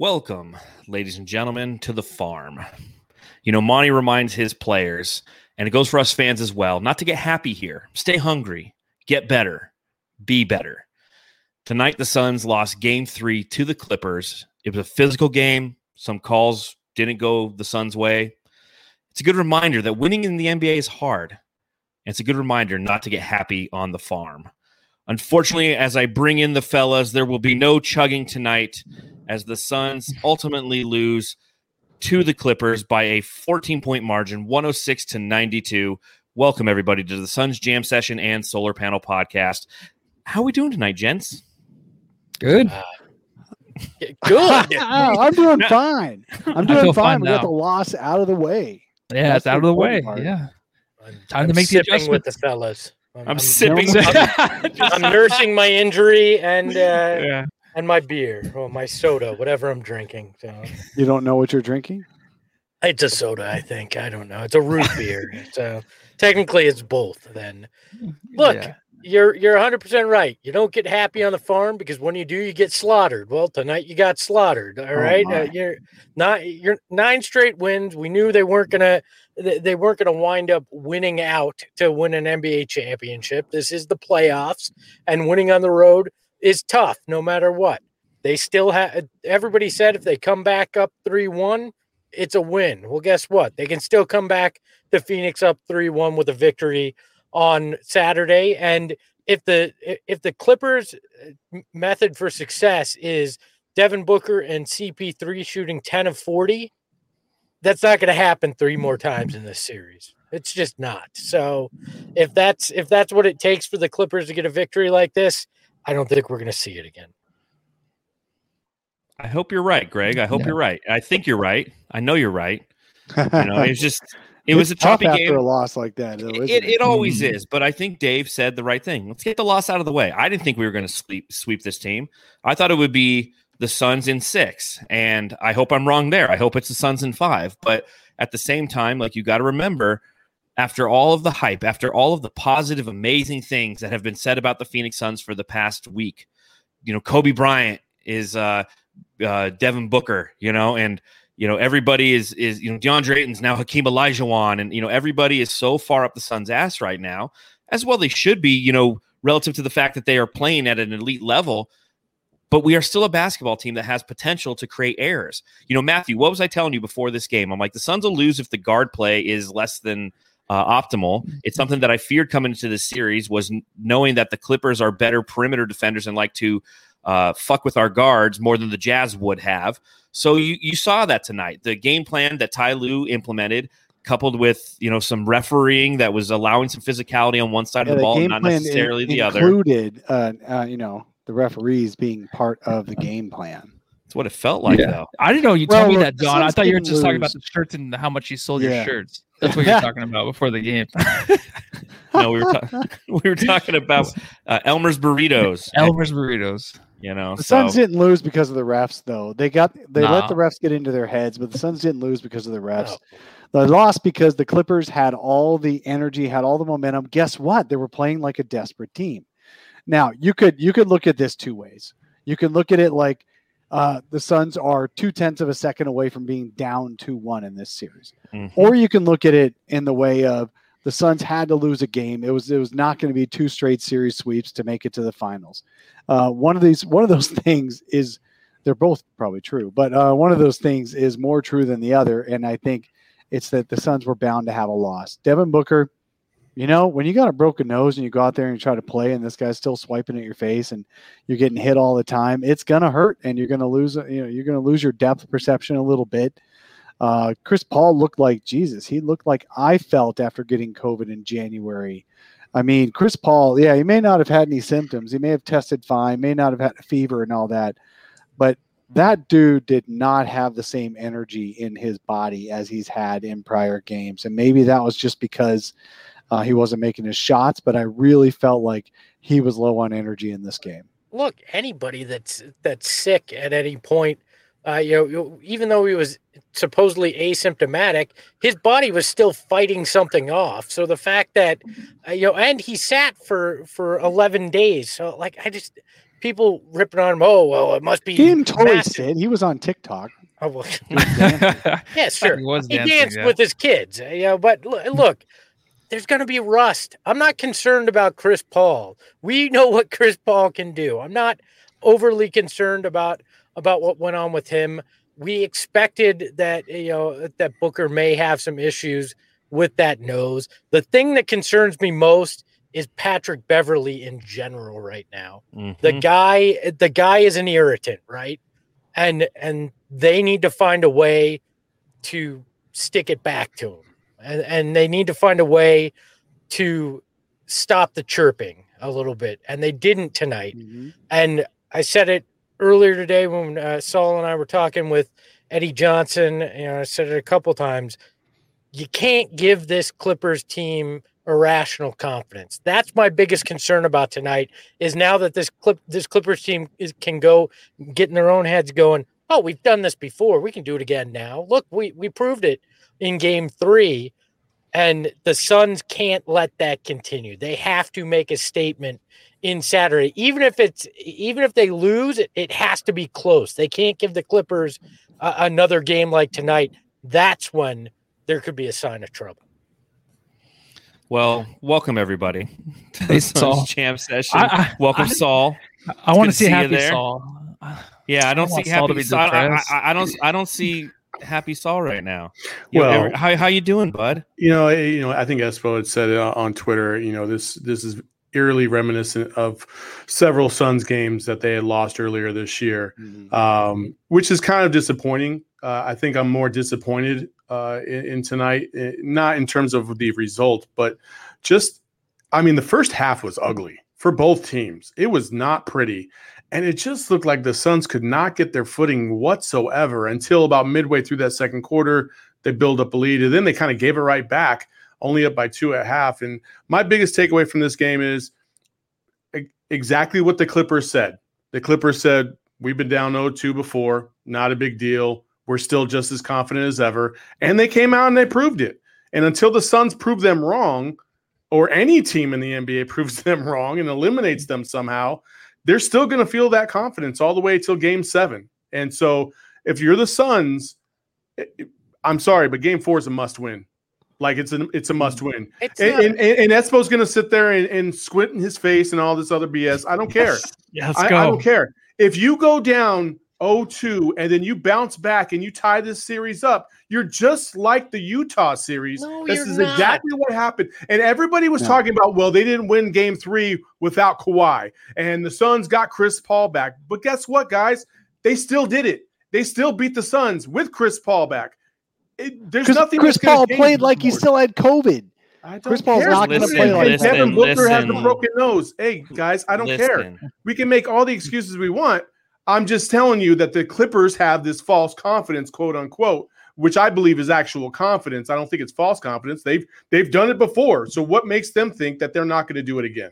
Welcome, ladies and gentlemen, to the farm. You know, Monty reminds his players, and it goes for us fans as well, not to get happy here. Stay hungry, get better, be better. Tonight, the Suns lost game three to the Clippers. It was a physical game. Some calls didn't go the Suns' way. It's a good reminder that winning in the NBA is hard. And it's a good reminder not to get happy on the farm. Unfortunately, as I bring in the fellas, there will be no chugging tonight as the Suns ultimately lose to the Clippers by a 14 point margin, 106 to 92. Welcome, everybody, to the Suns Jam Session and Solar Panel Podcast. How are we doing tonight, gents? Good. Uh, Good. I'm doing fine. I'm doing fine. fine We got the loss out of the way. Yeah, That's it's out of the the way. part. Yeah. I'm, Time to I'm make the sipping with the adjustments. fellas. I'm, I'm I'm- sipping. I'm nursing my injury and uh, Yeah. And my beer or my soda, whatever I'm drinking. So You don't know what you're drinking? it's a soda, I think. I don't know. It's a root beer. So technically, it's both. Then look, Yeah. you're you're 100 percent right. You don't get happy on the farm because when you do, you get slaughtered. Well, tonight you got slaughtered. All right, my. uh, you're not you're nine straight wins. We knew they weren't gonna they they weren't gonna wind up winning out to win an NBA championship. This is the playoffs, and winning on the road is tough no matter what. They still have everybody said if they come back up three one, it's a win. Well, guess what? They can still come back to Phoenix up three one with a victory on Saturday. And if the if the Clippers uh, method for success is Devin Booker and CP3 shooting 10 of 40, that's not going to happen three more times in this series. It's just not. So if that's if that's what it takes for the Clippers to get a victory like this, I don't think we're going to see it again. I hope you're right, Greg. I hope Yeah. you're right. I think you're right. I know you're right. You know, it's just it was a It's tough choppy after game. a loss like that. Though, isn't It, it always Mm. is, but I think Dave said the right thing. Let's get the loss out of the way. I didn't think we were going to sweep sweep this team. I thought it would be the Suns in six, and I hope I'm wrong there. I hope it's the Suns in five. But at the same time, like you got to remember, after all of the hype, after all of the positive, amazing things that have been said about the Phoenix Suns for the past week, you know, Kobe Bryant is uh, uh, Devin Booker, you know, and you know everybody is is you know DeAndre Ayton's now Hakeem Olajuwon, and you know everybody is so far up the Suns' ass right now, as well they should be, you know, relative to the fact that they are playing at an elite level. But we are still a basketball team that has potential to create errors. You know, Matthew, what was I telling you before this game? I'm like, the Suns will lose if the guard play is less than uh, optimal. It's something that I feared coming into this series was knowing that the Clippers are better perimeter defenders and like to uh, fuck with our guards more than the Jazz would have. So you, you saw that tonight. The game plan that Ty Lue implemented, coupled with you know some refereeing that was allowing some physicality on one side Yeah, of the the ball, and not necessarily in- the other. included, uh, uh, you know, the referees being part of the game plan. That's what it felt like, Yeah. though. I didn't know you Well, told me that, the John. I thought you were didn't just talking about the shirts and how much you sold Yeah. your shirts. That's what you're talking about before the game. No, we were ta- we were talking about uh, Elmer's burritos. Elmer's burritos. you know, The so Suns didn't lose because of the refs, though. They got they let the refs get into their heads, but the Suns didn't lose because of the refs. No. They lost because the Clippers had all the energy, had all the momentum. Guess what? They were playing like a desperate team. Now you could you could look at this two ways. You could look at it like uh, the Suns are two tenths of a second away from being down two one in this series, Mhm. or you can look at it in the way of the Suns had to lose a game. It was it was not going to be two straight series sweeps to make it to the finals. Uh, one of these one of those things is they're both probably true, but uh, one of those things is more true than the other, and I think it's that the Suns were bound to have a loss. Devin Booker, you know, when you got a broken nose and you go out there and you try to play, and this guy's still swiping at your face, and you're getting hit all the time, it's gonna hurt, and you're gonna lose. You know, you're gonna lose your depth perception a little bit. Uh, Chris Paul looked like Jesus. He looked like I felt after getting COVID in January. I mean, Chris Paul, yeah, he may not have had any symptoms. He may have tested fine, may not have had a fever and all that, but that dude did not have the same energy in his body as he's had in prior games. And maybe that was just because uh, he wasn't making his shots, but I really felt like he was low on energy in this game. look, anybody that's that's sick at any point, uh, you know, even though he was supposedly asymptomatic, his body was still fighting something off. So the fact that, uh, you know, and he sat for for eleven days. So like, I just people ripping on him. Oh well, it must be. He didn't totally massive." sit. He was on TikTok. Oh, well, yeah, yeah, sure. He was he danced yeah. with his kids. uh, You know, but lo- look, there's going to be rust. I'm not concerned about Chris Paul. We know what Chris Paul can do. I'm not overly concerned about about what went on with him. We expected that you know that Booker may have some issues with that nose. The thing that concerns me most is Patrick Beverley in general right now the Mhm. guy the guy is an irritant right and and they need to find a way to stick it back to him and, and they need to find a way to stop the chirping a little bit. And they didn't tonight. And i said it earlier today when uh, saul and i were talking with eddie johnson you know i said it a couple times. You can't give this clippers team irrational confidence. That's my biggest concern about tonight is now that this clip this Clippers team is can go getting their own heads going, oh, we've done this before. We can do it again now. Look, we we proved it in game three. And the Suns can't let that continue. They have to make a statement in Saturday. Even if it's even if they lose, it, it has to be close. They can't give the Clippers uh, another game like tonight. That's when there could be a sign of trouble. Well, welcome everybody to the Saul. Suns Champ session. I, I, welcome, I, Saul. I want to see to see you Happy there. Saul. Yeah, I don't I want see Saul to happy. be Saul. I, I. I don't. I don't see happy Saul right now. You Well- ever- how how you doing, bud? You know, eh, you know, I think Espo had said it on- on Twitter. You know, this this is eerily reminiscent of several Suns games that they had lost earlier this year, um, which is kind of disappointing. Uh, I think I'm more disappointed uh, in, in tonight, eh, not in terms of the result, but just, I mean, the first half was ugly for both teams. It was not pretty. And it just looked like the Suns could not get their footing whatsoever until about midway through that second quarter. They build up a lead, and then they kind of gave it right back, only up by two at half. And my biggest takeaway from this game is exactly what the Clippers said. The Clippers said, We've been down 0 2 before, not a big deal. We're still just as confident as ever. And they came out and they proved it. And until the Suns prove them wrong, or any team in the NBA proves them wrong and eliminates them somehow, they're still going to feel that confidence all the way till game seven. And so if you're the Suns, it- it- I'm sorry, but game four is a must win. Like it's a it's a must mm. win. And, not- and, and, and Espo's going to sit there and, and squint in his face and all this other BS. I don't care. Yeah, let's I, go. I don't care. If you go down 0-2 and then you bounce back and you tie this series up, you're just like the Utah series. No, this you're is not. exactly what happened. And everybody was No. talking about, well, they didn't win game three without Kawhi. And the Suns got Chris Paul back. But guess what, guys? They still did it. They still beat the Suns with Chris Paul back. It, there's Chris, nothing Chris Paul played this like he still had COVID. I don't Chris Paul's care. not gonna play like And that. Devin Booker has the listen. broken nose. Hey, guys, I don't care. We can make all the excuses we want. I'm just telling you that the Clippers have this false confidence, quote unquote, which I believe is actual confidence. I don't think it's false confidence. They've they've done it before. So what makes them think that they're not going to do it again?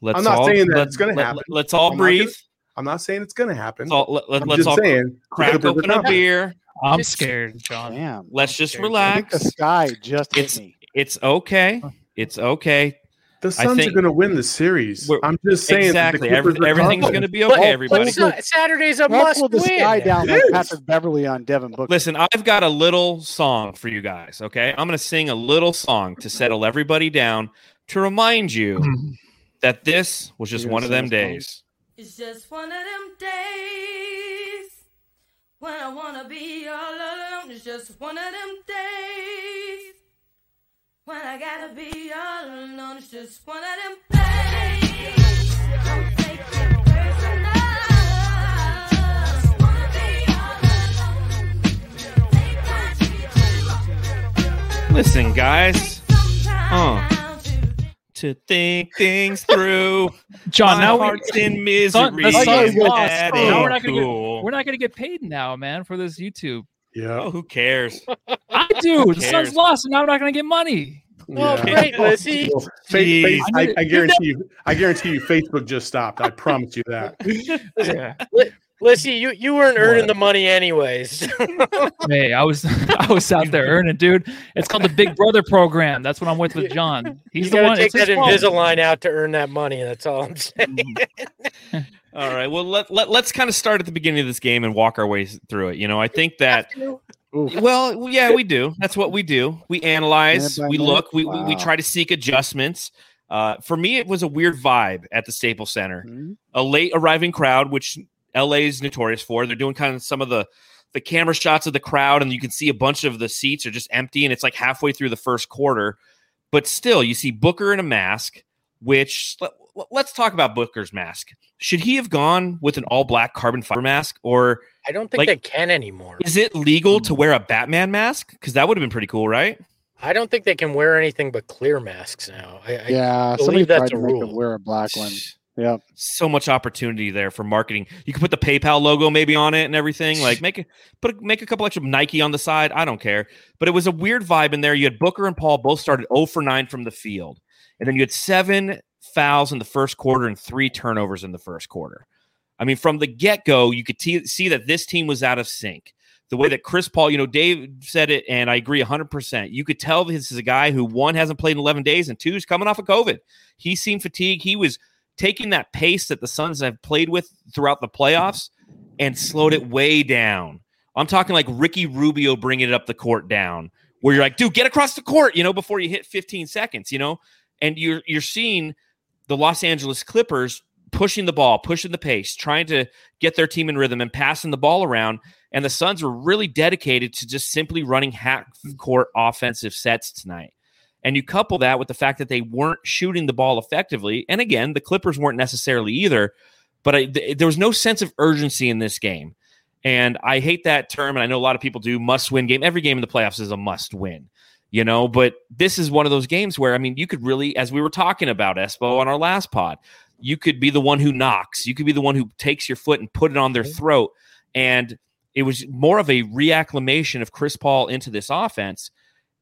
Let's I'm not all, saying that let- it's gonna let- happen. Let's all I'm not breathe. gonna- I'm not saying it's going to happen. Let's all, let, let, I'm us just all saying, crack open a confident. beer. I'm scared, John. Damn. Let's just Okay. I think the relax. sky just hit It's- me. It's okay. It's okay. The Suns think- are going to win the series. I'm just saying that Exactly. Every, everything's going to be okay, but everybody. Sa- Saturday's a must hold the sky win. down It like. Patrick Beverley on Devin Booker. Listen, I've got a little song for you guys, okay? I'm going to sing a little song to settle everybody down to remind you that this was just You're one of them sing a song? days. It's just one of them days when I wanna be all alone. It's just one of them days when I gotta be all alone. It's just one of them days. Don't take it personal. Just wanna be all alone. Take my treat Listen, guys, sometime to to think things through. John, My now we, heart's in Sun- misery. the Suns and lost. Now we're not gonna cool. we're not going to get paid now, man, for this YouTube. Yeah. Oh, who cares? I do. The cares? Suns lost, and now we're not going to get money. Oh, Yeah. great, Lizzie. Well, fa- Jeez. I, I guarantee you. I guarantee you. Facebook just stopped. I promise you that. Yeah. Lizzie, you, you weren't earning the money anyways. hey, I was I was out there earning, dude. It's called the Big Brother program. That's what I'm with with John. He's you the gotta one. take it's his that fault. Invisalign out to earn that money. That's all I'm saying. Hmm. All right. Well, let, let let's kind of start at the beginning of this game and walk our way through it. You know, I think that. Well, yeah, we do. That's what we do. We analyze, we look, we, we we try to seek adjustments. Uh, for me, it was a weird vibe at the Staples Center. Mhm. A late arriving crowd, which LA is notorious for. They're doing kind of some of the the camera shots of the crowd, and you can see a bunch of the seats are just empty, and it's like halfway through the first quarter. But still, you see Booker in a mask, which let, let's talk about Booker's mask. Should he have gone with an all black carbon fiber mask, or I don't think Like- they can anymore. is it legal to hmm. wear a Batman mask? Because that would have been pretty cool, right? I don't think they can wear anything but clear masks now. I, I, Yeah, believe somebody that's tried to a make him rule. wear a black one. Yeah. So much opportunity there for marketing. You could put the PayPal logo maybe on it and everything. Like make a put a, make a couple extra Nike on the side. I don't care. But it was a weird vibe in there. You had Booker and Paul both started 0 for 9 from the field. And then you had seven fouls in the first quarter and three turnovers in the first quarter. I mean, from the get go, you could t- see that this team was out of sync. The way that Chris Paul, you know, Dave said it, and I agree 100%. You could tell this is a guy who, one, hasn't played in 11 days, and two, is coming off of COVID. He seemed fatigued. He was taking that pace that the Suns have played with throughout the playoffs and slowed it way down. I'm talking like Ricky Rubio bringing it up the court down, where you're like, dude, get across the court, you know, before you hit 15 seconds, you know, and you're you're seeing the Los Angeles Clippers pushing the ball, pushing the pace, trying to get their team in rhythm and passing the ball around. And the Suns were really dedicated to just simply running half court offensive sets tonight. And you couple that with the fact that they weren't shooting the ball effectively. And again, the Clippers weren't necessarily either, but I, th- there was no sense of urgency in this game. And I hate that term. And I know a lot of people do must win game. Every game in the playoffs is a must win, you know, but this is one of those games where, I mean, you could really, as we were talking about Espo on our last pod, you could be the one who knocks. You could be the one who takes your foot and put it on their throat. And it was more of a reacclimation of Chris Paul into this offense.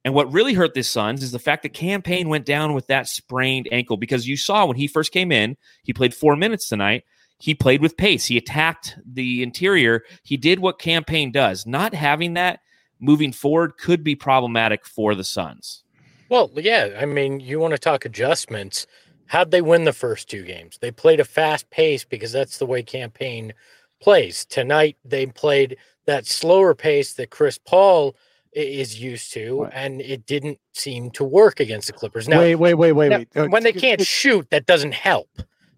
And what really hurt this Suns is the fact that Cam Payne went down with that sprained ankle because you saw when he first came in, he played four minutes tonight. He played with pace. He attacked the interior. He did what Cam Payne does. Not having that moving forward could be problematic for the Suns. Well, yeah. I mean, you want to talk adjustments. How'd they win the first two games? They played a fast pace because that's the way Cam Payne plays. Tonight, they played that slower pace that Chris Paul is used to, Right. and it didn't seem to work against the Clippers. Now, wait, wait, wait, wait, now, wait. Uh, when they can't shoot, that doesn't help.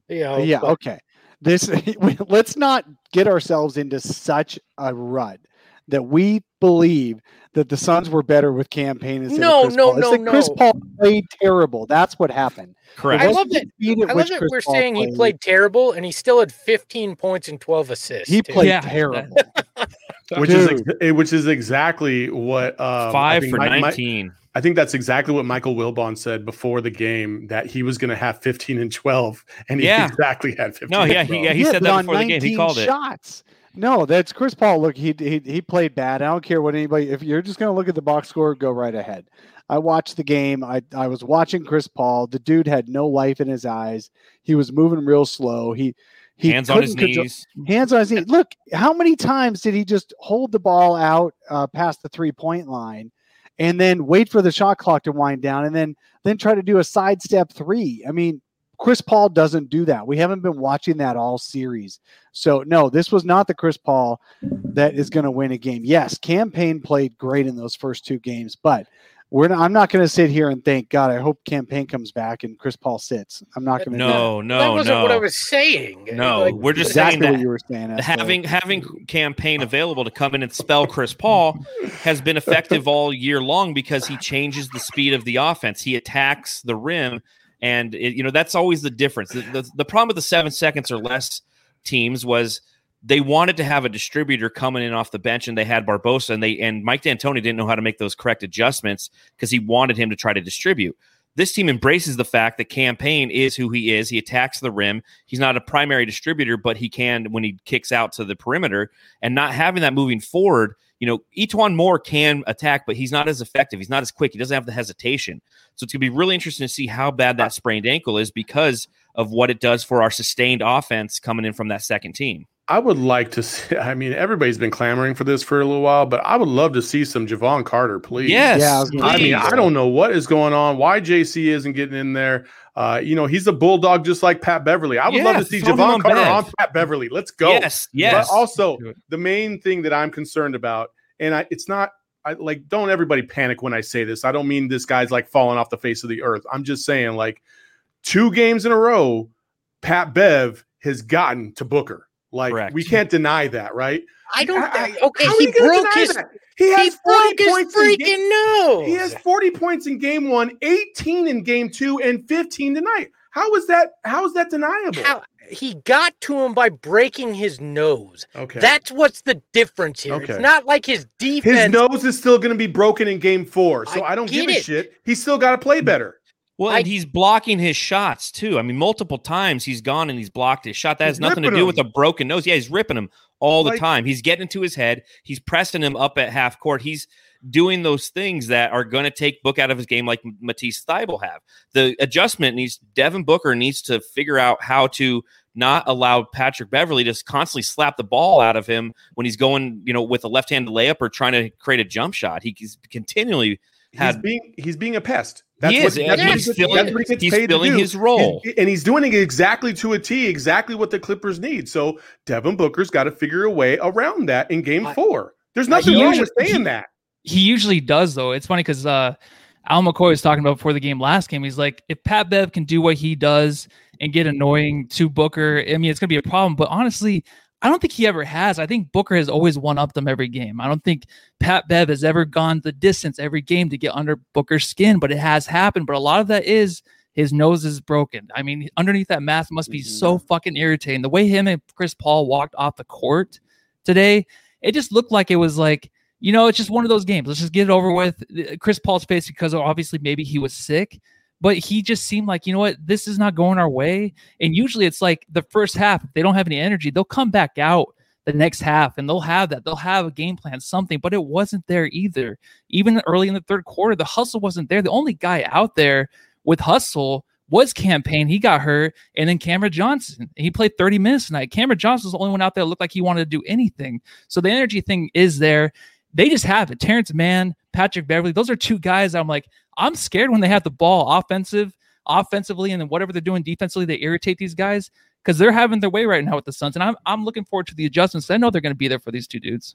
You know, yeah, but- okay. This let's not get ourselves into such a rut that we believe that the Suns were better with Cam Payne instead No, of Chris no, Paul. It's no, that Chris. Paul played terrible. That's what happened. Correct. I love that- the speed at I love that Chris we're Paul saying he played terrible, and he still had 15 points and 12 assists. He too. played Yeah, terrible. which is Dude. ex- eh, which is exactly what um, I Five think for Mi- Mi- 19. I think that's exactly what Michael Wilbon said before the game that he was going to have 15 and 12, and he Yeah. exactly had 15. No, and yeah, he- yeah, he said that on before the game. He 19 called it. shots. No, that's Chris Paul. Look, he, he he played bad. I don't care what anybody. If you're just going to look at the box score, go right ahead. I watched the game. I I was watching Chris Paul. The dude had no life in his eyes. He was moving real slow. He he Hands on his control- knees. hands on his knees. Look, how many times did he just hold the ball out uh, past the three point line, and then wait for the shot clock to wind down, and then then try to do a sidestep three? I mean, Chris Paul doesn't do that. We haven't been watching that all series. So no, this was not the Chris Paul that is going to win a game. Yes, Cam Payne played great in those first two games, but we're not, I'm not going to sit here and think, God, I hope Cam Payne comes back and Chris Paul sits. I'm not going to. No, that no, That wasn't no. what I was saying. No, Like, we're just exactly saying what that you were saying. Espo. having having Cam Payne available to come in and spell Chris Paul has been effective all year long because he changes the speed of the offense. He attacks the rim, and it, you know that's always the difference. The, the, the problem with the seven seconds or less teams was they wanted to have a distributor coming in off the bench, and they had Barbosa, and they and Mike D'Antoni didn't know how to make those correct adjustments because he wanted him to try to distribute. This team embraces the fact that Cam Payne is who he is. He attacks the rim. He's not a primary distributor, but he can when he kicks out to the perimeter. And not having that moving forward, you know, E'Twaun Moore can attack, but he's not as effective. He's not as quick. He doesn't have the hesitation. So it's gonna be really interesting to see how bad that sprained ankle is because of what it does for our sustained offense coming in from that second team. I would like to see. I mean, everybody's been clamoring for this for a little while, but I would love to see some Jevon Carter, please. Yes. Yeah, I I mean, I don't know what is going on. Why JC isn't getting in there? Uh, you know, he's a bulldog just like Pat Beverley. I would love to see Jevon on Carter Bev. on Pat Beverley. Let's go. Yes, yes. But also, the main thing that I'm concerned about, and I, it's not I, like, don't everybody panic when I say this. I don't mean this guy's like falling off the face of the earth. I'm just saying, like, two games in a row, Pat Bev has gotten to Booker. Like, Correct. we can't deny that, right? I don't. I- okay, he broke his. that? He He has 40 broke his points in game- freaking nose. he has 40 points in game one, 18 in game two, and 15 tonight. How is that? How is that deniable? How, he got to him by breaking his nose. okay. That's what's the difference here. Okay. It's not like his defense. his nose is still going to be broken in game four, so I I, don't give get a it. shit. He's still got to play mm. better. Well, I- and he's blocking his shots too. I mean, multiple times he's gone and he's blocked his shot. That has nothing to do him. with a broken nose. Yeah, he's ripping him all the time. He's getting into his head. He's pressing him up at half court. He's doing those things that are going to take Book out of his game, like Matisse Thybulle have. The adjustment needs Devin Booker needs to figure out how to not allow Patrick Beverley to constantly slap the ball out of him when he's going, you know, with a left hand layup or trying to create a jump shot. He- He's continually He's being he's being a pest. He is, what, and that's what he's he filling- that's what he gets he's paid to filling do. his role. He's- and he's doing it exactly to a T, exactly what the Clippers need. So Devin Booker's got to figure a way around that in Game I- Four. There's nothing wrong usually- with saying he- that. he usually does though. It's funny because uh, Al McCoy was talking about before the game last game. He's like, if Pat Bev can do what he does and get annoying to Booker, I mean, it's gonna be a problem. But honestly, I don't think he ever has. I think Booker has always one up them every game. I don't think Pat Bev has ever gone the distance every game to get under Booker's skin, but it has happened. But a lot of that is his nose is broken. I mean, underneath that mask must be so mm-hmm. fucking irritating. The way him and Chris Paul walked off the court today, it just looked like it was like you know, it's just one of those games. Let's just get it over with. Chris Paul's face because obviously maybe he was sick, but he just seemed like, you know what, this is not going our way. And usually it's like the first half, they don't have any energy, they'll come back out the next half and they'll have that. They'll have a game plan, something, but it wasn't there either. Even early in the third quarter, the hustle wasn't there. The only guy out there with hustle was Cam Payne. He got hurt. And then Cameron Johnson. He played 30 minutes tonight. Cameron Johnson was the only one out there that looked like he wanted to do anything. So the energy thing is there they just have it. Terance Mann, Patrick Beverley, those are two guys I'm like, I'm scared when they have the ball offensive, offensively, and then whatever they're doing defensively, they irritate these guys because they're having their way right now with the Suns. And I'm I'm looking forward to the adjustments. I know they're going to be there for these two dudes.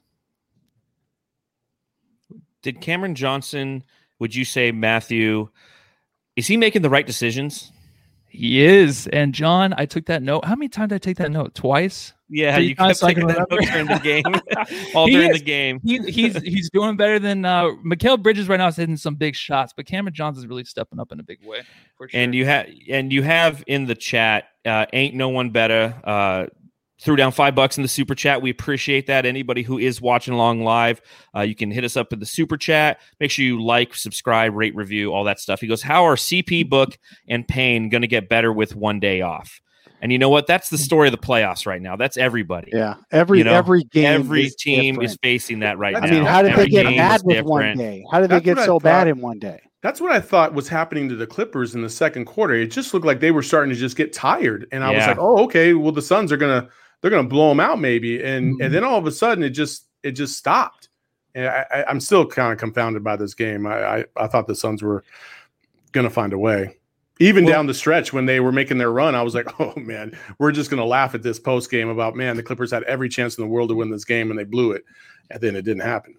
Did Cameron Johnson, would you say, Matthew, is he making the right decisions? He is. And John, I took that note. How many times did I take that note? Twice? Yeah, Three you kept taking that note during the game, all during is. the game. He, he's he's doing better than uh Mikal Bridges right now is hitting some big shots, but Cameron Johns is really stepping up in a big way. Sure. And you have and you have in the chat, uh, ain't no one better. Uh, threw down five bucks in the super chat. We appreciate that. Anybody who is watching along live, uh, you can hit us up in the super chat. Make sure you like, subscribe, rate, review, all that stuff. He goes, "How are CP Book and Payne going to get better with one day off?" And you know what? That's the story of the playoffs right now. That's everybody. Yeah, every You know, every game, Every is team different. is facing that right I now. I mean, how did Every they get game bad is with one day? How did they get what I so bad in one day? That's what I thought was happening to the Clippers in the second quarter. It just looked like they were starting to just get tired, and I was like, "Oh, okay. Well, the Suns are gonna they're gonna blow them out maybe," and Mhm. and then all of a sudden it just it just stopped. And I, I, I'm still kind of confounded by this game. I, I I thought the Suns were gonna find a way. Even Well- down the stretch when they were making their run, I was like, "Oh man, we're just gonna laugh at this post game about man, the Clippers had every chance in the world to win this game and they blew it, and then it didn't happen."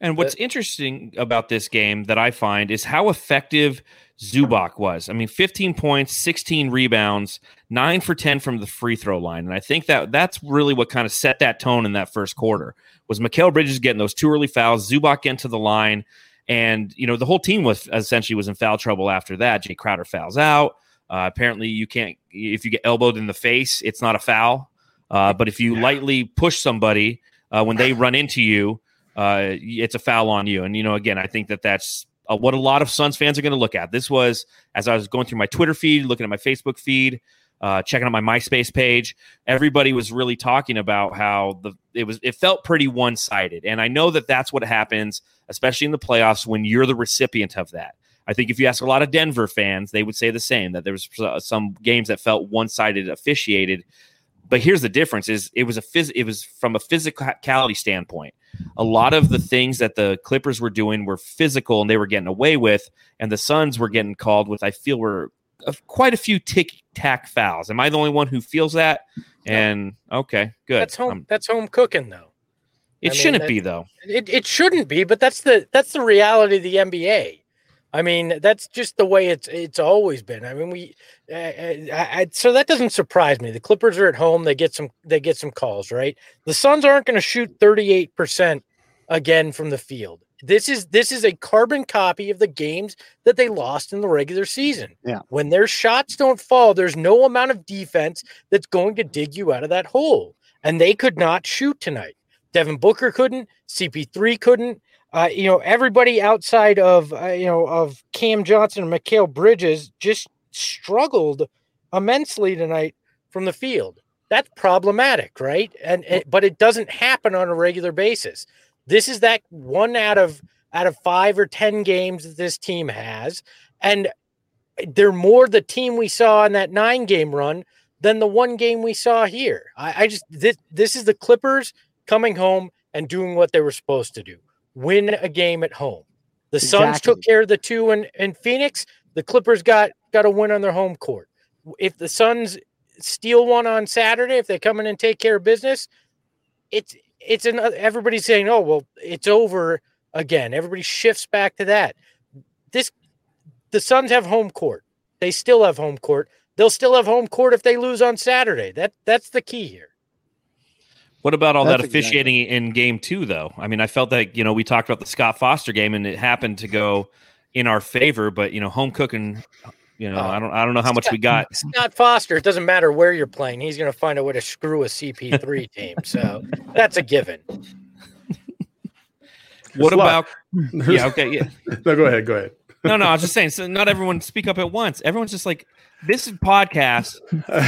And what's interesting about this game that I find is how effective Zubac was. I mean, 15 points, 16 rebounds, nine for 10 from the free throw line. And I think that that's really what kind of set that tone in that first quarter was Mikal Bridges getting those two early fouls, Zubac getting to the line. And, you know, the whole team was essentially was in foul trouble after that. Jae Crowder fouls out. Uh, apparently you can't, if you get elbowed in the face, it's not a foul. Uh, but if you Yeah. lightly push somebody uh, when they run into you, uh, it's a foul on you. And you know, again, I think that that's uh, what a lot of Suns fans are going to look at. This was as I was going through my Twitter feed, looking at my Facebook feed, uh, checking out my MySpace page. Everybody was really talking about how the it was it felt pretty one sided, and I know that that's what happens, especially in the playoffs when you're the recipient of that. I think if you ask a lot of Denver fans, they would say the same that there was uh, some games that felt one sided officiated. But here's the difference: is it was a phys- it was from a physicality standpoint. A lot of the things that the Clippers were doing were physical, and they were getting away with, and the Suns were getting called with. I feel were uh, quite a few tick tack fouls. Am I the only one who feels that? And okay, good. That's home. Um, that's home cooking, though. it I shouldn't that- be though. It, it shouldn't be, but that's the that's the reality of the NBA. I mean, that's just the way it's it's always been. I mean, we uh, I, I, so that doesn't surprise me. The Clippers are at home; they get some they get some calls, right? The Suns aren't going to shoot thirty eight percent again from the field. This is this is a carbon copy of the games that they lost in the regular season. Yeah. When their shots don't fall, there's no amount of defense that's going to dig you out of that hole. And they could not shoot tonight. Devin Booker couldn't. CP3 couldn't. Uh, you know, everybody outside of uh, you know of Cam Johnson and Mikal Bridges just struggled immensely tonight from the field. That's problematic, right? And, and but it doesn't happen on a regular basis. This is that one out of out of five or ten games that this team has, and they're more the team we saw in that nine game run than the one game we saw here. I, I just this this is the Clippers coming home and doing what they were supposed to do: win a game at home. The Suns took care of the two in, in Phoenix. The Clippers got got a win on their home court. If the Suns steal one on Saturday, if they come in and take care of business, it's it's another. Everybody's saying, "Oh well, it's over again." Everybody shifts back to that. This the Suns have home court. They still have home court. They'll still have home court if they lose on Saturday. That that's the key here. What about all that That's exactly- officiating in game two, though? I mean, I felt that, you know, we talked about the Scott Foster game and it happened to go in our favor, but, you know, home cooking, you know, Oh. I don't, I don't know how much we got. Scott Foster. It doesn't matter where you're playing. He's going to find a way to screw a CP3 team. So that's a given. What luck. about, yeah, okay, yeah. no, go ahead. Go ahead. No, no, I was just saying, so not everyone speak up at once. Everyone's just like, this podcast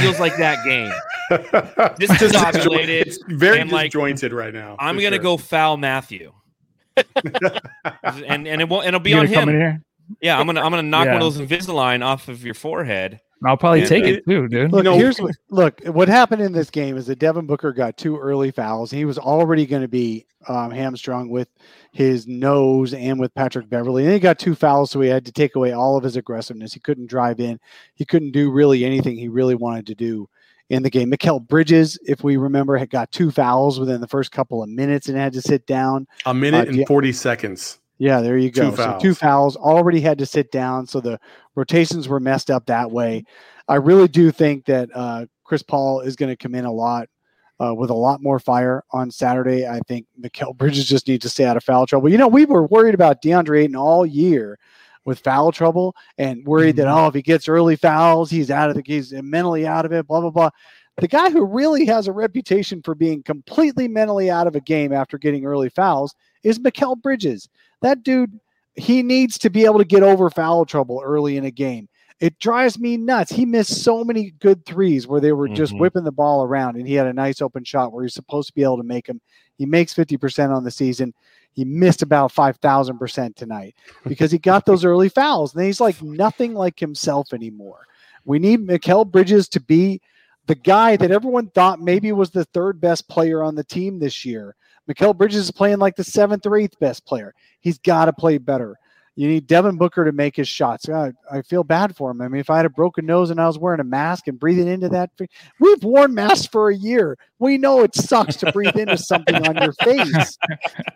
feels like that game. Just Discombobulated It's very and, like, disjointed right now. I'm gonna sure. go foul Matthew. and and it won't and it'll be You on gonna come in him. Here? Yeah, I'm gonna I'm gonna knock Yeah. one of those Invisalign off of your forehead. I'll probably And, take uh, it too, dude. Look, know- here's what look. What happened in this game is that Devin Booker got two early fouls. He was already going to be um, hamstrung with his nose and with Patrick Beverley. And he got two fouls, so he had to take away all of his aggressiveness. He couldn't drive in. He couldn't do really anything he really wanted to do in the game. Mikal Bridges, if we remember, had got two fouls within the first couple of minutes and had to sit down. a minute Uh, and yeah. 40 seconds. Yeah, there you Two go. So two fouls already had to sit down. So the rotations were messed up that way. I really do think that uh, Chris Paul is going to come in a lot uh, with a lot more fire on Saturday. I think Mikal Bridges just needs to stay out of foul trouble. You know, we were worried about DeAndre Ayton all year with foul trouble and worried that oh, if he gets early fouls, he's out of the he's mentally out of it. Blah blah blah. The guy who really has a reputation for being completely mentally out of a game after getting early fouls is Mikal Bridges. That dude, he needs to be able to get over foul trouble early in a game. It drives me nuts. He missed so many good threes where they were just Mhm. whipping the ball around, and he had a nice open shot where he's supposed to be able to make them. He makes 50% on the season. He missed about 5,000% tonight because he got those early fouls. And he's like nothing like himself anymore. We need Mikal Bridges to be the guy that everyone thought maybe was the third best player on the team this year. Mikal Bridges is playing like the seventh or eighth best player. He's got to play better. You need Devin Booker to make his shots. I, I feel bad for him. I mean, if I had a broken nose and I was wearing a mask and breathing into that, we've worn masks for a year. We know it sucks to breathe into something on your face.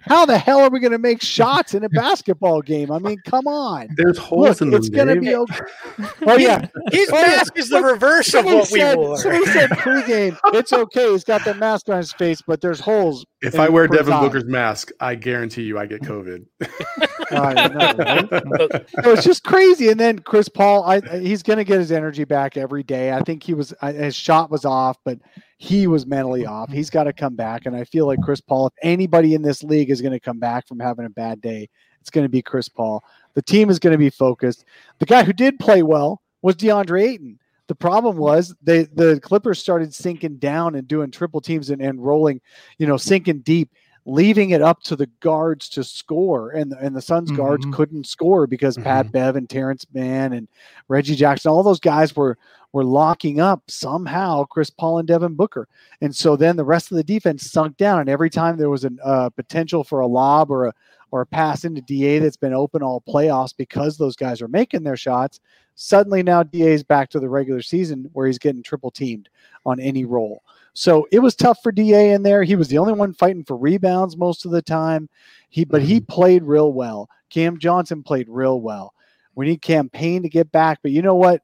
How the hell are we going to make shots in a basketball game? I mean, come on. There's holes Look, in them. it's going to be okay. Oh yeah, His Oh, yeah. mask is the reverse of Somebody what we said, wore. somebody said pregame. It's okay. He's got that mask on his face, but there's holes. If I wear Devin eye. Booker's mask, I guarantee you I get COVID. I know, right? So it's just crazy. And then Chris Paul, I, I- he's going to get his energy back every day. I think he was I, his shot was off, but he was mentally off. He's got to come back. And I feel like Chris Paul, if anybody in this league is going to come back from having a bad day, it's going to be Chris Paul. The team is going to be focused. The guy who did play well was DeAndre Ayton. The problem was they the Clippers started sinking down and doing triple teams and, and rolling, you know, sinking deep leaving it up to the guards to score, and the, and the Suns guards Mhm. couldn't score because Pat Bev and Terance Mann and Reggie Jackson, all those guys were were locking up somehow Chris Paul and Devin Booker. And so then the rest of the defense sunk down. And every time there was a uh, potential for a lob or a or a pass into DA that's been open all playoffs because those guys are making their shots, suddenly now DA is back to the regular season where he's getting triple teamed on any roll. So it was tough for DA in there. He was the only one fighting for rebounds most of the time. He but he played real well. Cam Johnson played real well. We need Cam Payne to get back, but you know what?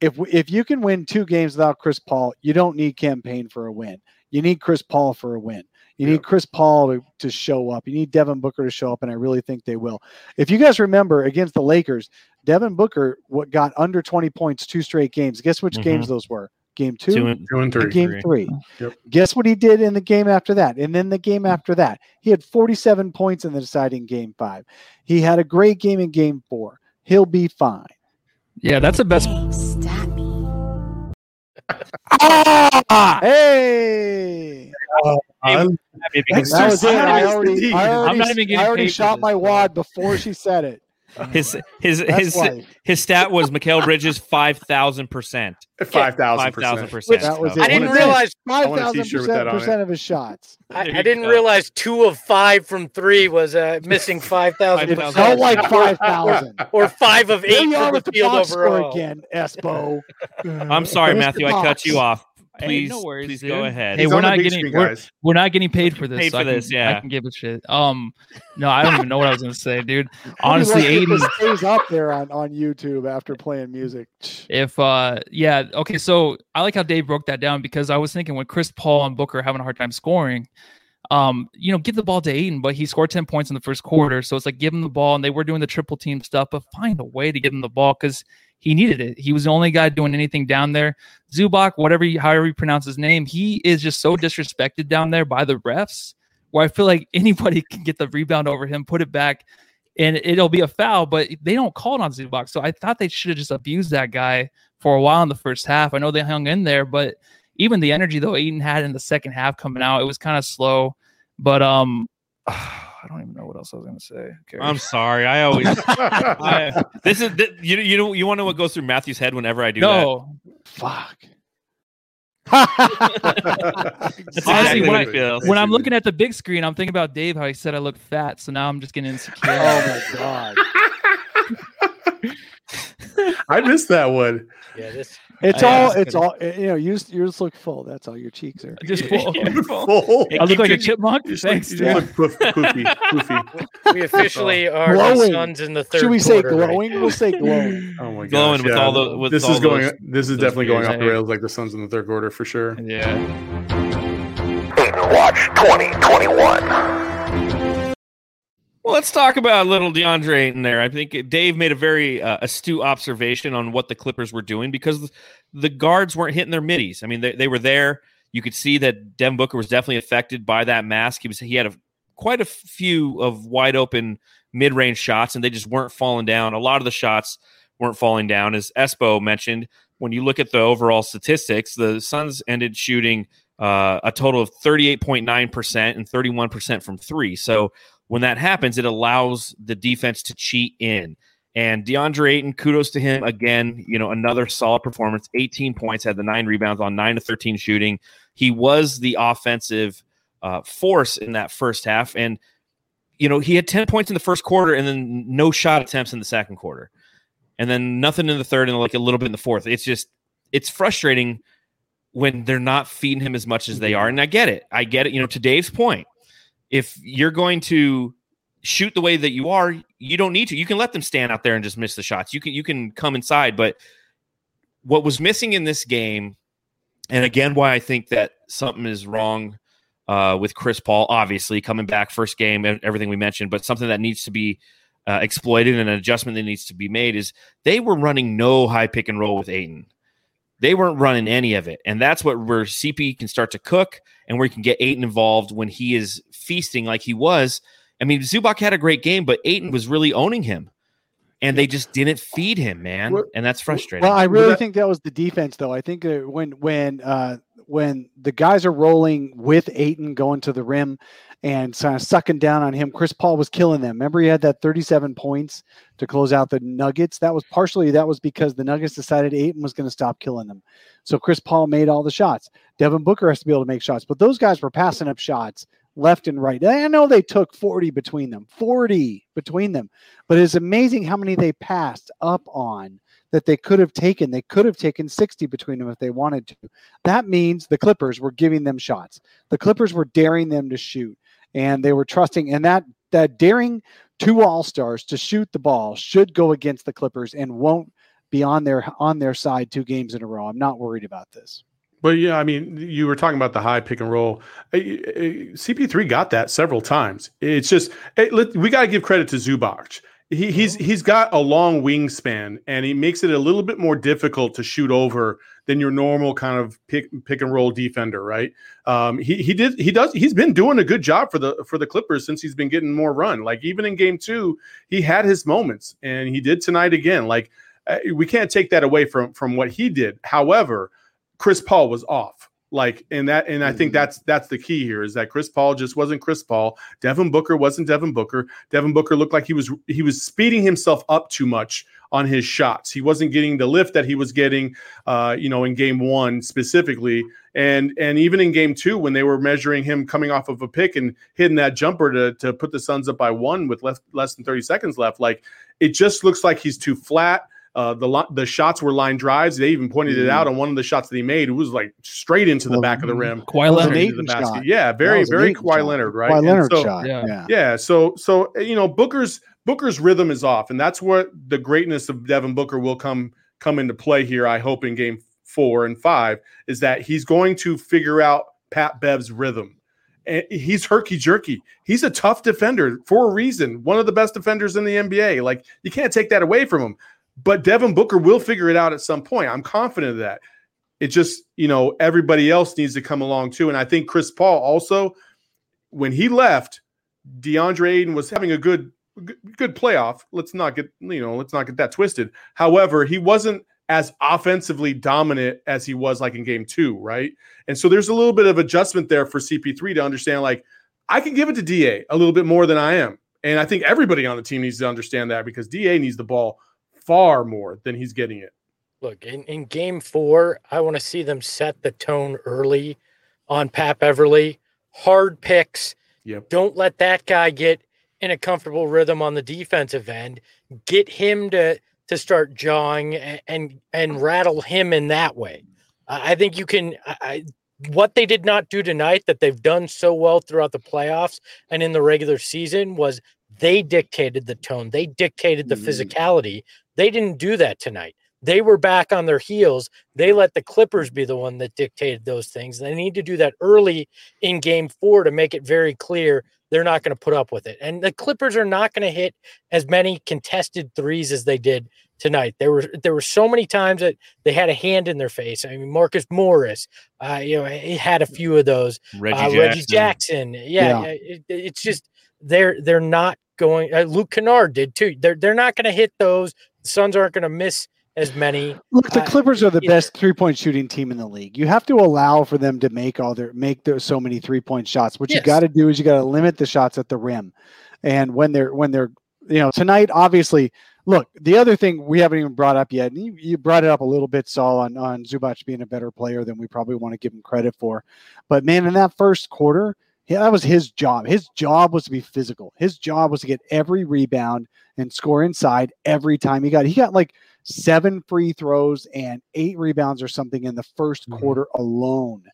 If if you can win two games without Chris Paul, you don't need Cam Payne for a win. You need Chris Paul for a win. You need Chris Paul to, to show up. You need Devin Booker to show up, and I really think they will. If you guys remember against the Lakers, Devin Booker what got under 20 points two straight games. Guess which Mhm. games those were? Game two, Two and- Two and and three. game Three. Yep. Guess what he did in the game after that? And then the game after that. He had 47 points in the deciding game five. He had a great game in game four. He'll be fine. Yeah, that's the best. Me. Ah! Hey! Uh, I'm- That was it. I already. I already, not even getting I already paid shot my bro. wad before she said it. His his That's his why. his stat was Mikal Bridges five thousand percent. Five thousand Five thousand percent. percent. That was it. I didn't What is it? realize Five want a thousand t-shirt with that on percent of his shots. I, I didn't go. realize two of five from three was uh, missing five thousand It 5,000. felt like five thousand. or five of Here eight we are from with the the field box score overall. again, Espo. I'm sorry, Matthew. I cut you off. Hey, Please, no worries, please dude. go ahead. Hey, He's we're not getting screen, we're, we're not getting paid for this. Paid so for I can, this, yeah. I can give a shit. Um, no, I don't even know what I was gonna say, dude. Honestly, Maybe Aiden, it stays up there on, on YouTube after playing music. if uh, yeah, okay. So I like how Dave broke that down because I was thinking when Chris Paul and Booker are having a hard time scoring, um, you know, give the ball to Ayton, but he scored ten points in the first quarter, so it's like give him the ball, and they were doing the triple team stuff, but find a way to give him the ball because he needed it. He was the only guy doing anything down there. Zubac, whatever, you, however you pronounce his name, he is just so disrespected down there by the refs. Where I feel like anybody can get the rebound over him, put it back, and it'll be a foul. But they don't call it on Zubac, so I thought they should have just abused that guy for a while in the first half. I know they hung in there, but even the energy though Ayton had in the second half coming out, it was kind of slow. But um, I don't even know what else I was gonna say. Carey. I'm sorry. I always. I, this is th- you. You know. You want to know what goes through Matthew's head whenever I do that? no, Fuck. That's Honestly, when what I- it feels. when I'm looking at the big screen, I'm thinking about Dave how he said I look fat, so now I'm just getting insecure. oh my god. I missed that one. Yeah, this It's Yeah, all. it's It's all. You know. You just, you just look full. That's all. Your cheeks are. just full. Full. I look like a chipmunk. You just look- Thanks, you dude. look poof- poofy, poofy. we officially oh. are the Glowing. Suns in the third. Should we say quarter right glowing? we'll say glowing. Oh my god! Glowing with all the- with this all is going. those- this is definitely going off the eh? rails like the Suns in the third quarter for sure. Yeah. Watch 2021. Well, let's talk about little DeAndre Ayton there. I think Dave made a very uh, astute observation on what the Clippers were doing because the guards weren't hitting their middies. I mean, they, they were there. You could see that Devin Booker was definitely affected by that mask. He was he had a, quite a few of wide open mid range shots, and they just weren't falling down. A lot of the shots weren't falling down, as Espo mentioned. When you look at the overall statistics, the Suns ended shooting uh, a total of 38.9% and 31% from three. So when that happens, it allows the defense to cheat in. And DeAndre Ayton, kudos to him again. You know, another solid performance. 18 points, had the nine rebounds on nine to 13 shooting. He was the offensive uh, force in that first half. And, you know, he had 10 points in the first quarter and then no shot attempts in the second quarter. And then nothing in the third and like a little bit in the fourth. It's just, it's frustrating when they're not feeding him as much as they are. And I get it. I get it. You know, to Dave's point, if you're going to shoot the way that you are, you don't need to. You can let them stand out there and just miss the shots. You can you can come inside, but what was missing in this game, and again, why I think that something is wrong uh, with Chris Paul, obviously coming back first game and everything we mentioned, but something that needs to be uh, exploited and an adjustment that needs to be made is they were running no high pick and roll with Ayton. They weren't running any of it, and that's what where CP can start to cook and where you can get Ayton involved when he is feasting like he was. I mean, Zubac had a great game, but Ayton was really owning him, and they just didn't feed him, man, and that's frustrating. Well, I really think that was the defense, though. I think uh, when when uh, when the guys are rolling with Ayton going to the rim, and kind of sucking down on him. Chris Paul was killing them. Remember, he had that 37 points to close out the Nuggets. That was partially that was because the Nuggets decided Ayton was going to stop killing them. So Chris Paul made all the shots. Devin Booker has to be able to make shots, but those guys were passing up shots left and right. I know they took 40 between them, 40 between them, but it's amazing how many they passed up on that they could have taken. They could have taken 60 between them if they wanted to. That means the Clippers were giving them shots. The Clippers were daring them to shoot and they were trusting and that that daring two all-stars to shoot the ball should go against the Clippers and won't be on their on their side two games in a row. I'm not worried about this. But yeah, I mean, you were talking about the high pick and roll. Uh, uh, CP3 got that several times. It's just it, we got to give credit to Zubac. He, he's he's got a long wingspan, and he makes it a little bit more difficult to shoot over than your normal kind of pick pick and roll defender, right? Um, he he did he does he's been doing a good job for the for the Clippers since he's been getting more run. Like even in game two, he had his moments, and he did tonight again. Like uh, we can't take that away from from what he did. However, Chris Paul was off. Like and that and I think Mhm. that's that's the key here is that Chris Paul just wasn't Chris Paul. Devin Booker wasn't Devin Booker. Devin Booker looked like he was he was speeding himself up too much on his shots. He wasn't getting the lift that he was getting uh, you know, in game 1 specifically. And and even in game 2 when they were measuring him coming off of a pick and hitting that jumper to to put the Suns up by 1 with less less than 30 seconds left, like it just looks like he's too flat. Uh, the the shots were line drives. They even pointed it Mhm. out on one of the shots that he made. It was like straight into the Well, back of the rim, Kawhi Leonard. into the basket. shot. Yeah, very very Ayton Kawhi shot. Leonard, right? Kawhi Leonard so- shot. yeah. Yeah. Yeah, so so you know Booker's Booker's rhythm is off, and that's what the greatness of Devin Booker will come come into play here. I hope in game four and five is that he's going to figure out Pat Bev's rhythm. And he's herky jerky. He's a tough defender for a reason. One of the best defenders in the NBA. Like you can't take that away from him. But Devin Booker will figure it out at some point. I'm confident of that. It just, you know, everybody else needs to come along too. And I think Chris Paul also, when he left, DeAndre Ayton was having a good good- playoff. Let's not get, you know, let's not get that twisted. However, he wasn't as offensively dominant as he was like in game 2, right? And so there's a little bit of adjustment there for CP3 to understand like I can give it to DA a little bit more than I am. And I think everybody on the team needs to understand that because DA needs the ball far more than he's getting it. Look, in, in game four, I want to see them set the tone early on Pat Beverley. Hard picks. Yep. Don't let that guy get in a comfortable rhythm on the defensive end. Get him to to start jawing and and, and rattle him in that way. I I think you can. I, what they did not do tonight that they've done so well throughout the playoffs and in the regular season was they dictated the tone. They dictated the Mhm. physicality. They didn't do that tonight. They were back on their heels. They let the Clippers be the one that dictated those things. They need to do that early in game four to make it very clear they're not going to put up with it. And the Clippers are not going to hit as many contested threes as they did tonight. There were there were so many times that they had a hand in their face. I mean, Marcus Morris, uh, you know, he had a few of those. Reggie, Uh, Jackson. Reggie Jackson, yeah, Yeah. It, it's just they're they're not going. Uh, Luke Kennard did too. They're they're not going to hit those. Suns aren't going to miss as many. Look, the Uh, Clippers are the you- best three point shooting team in the league. You have to allow for them to make all their make their so many three point shots. What you Yes. got to do is you got to limit the shots at the rim. And when they're when they're you know tonight, obviously, look the other thing we haven't even brought up yet. And you, you brought it up a little bit, Saul, on on Zubac being a better player than we probably want to give him credit for. But man, in that first quarter, yeah, that was his job. His job was to be physical. His job was to get every rebound and score inside every time he got. He got like seven free throws and eight rebounds or something in the 1st Mhm. quarter alone.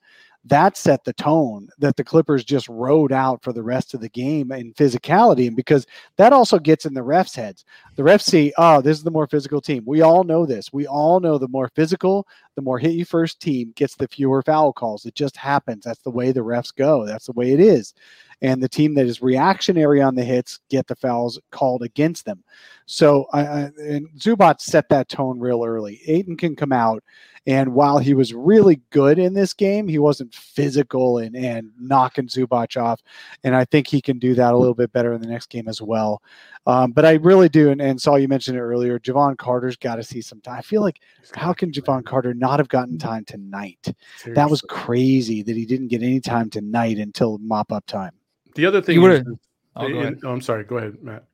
That set the tone that the Clippers just rode out for the rest of the game in physicality. And because that also gets in the refs' heads. The refs see, oh, this is the more physical team. We all know this. We all know the more physical, the more hit you first team gets the fewer foul calls. It just happens. That's the way the refs go. That's the way it is. And the team that is reactionary on the hits get the fouls called against them. So I, I and Zubac set that tone real early. Ayton can come out, and while he was really good in this game, he wasn't physical and and knocking Zubac off. And I think he can do that a little bit better in the next game as well. Um, but I really do, and, and saw you mentioned it earlier. Jevon Carter's got to see some time. I feel like how can Jevon Carter not have gotten time tonight? That was crazy that he didn't get any time tonight until mop up time. The other thing You is, would've- Oh, go and- ahead. oh, I'm sorry. Go ahead, Matt.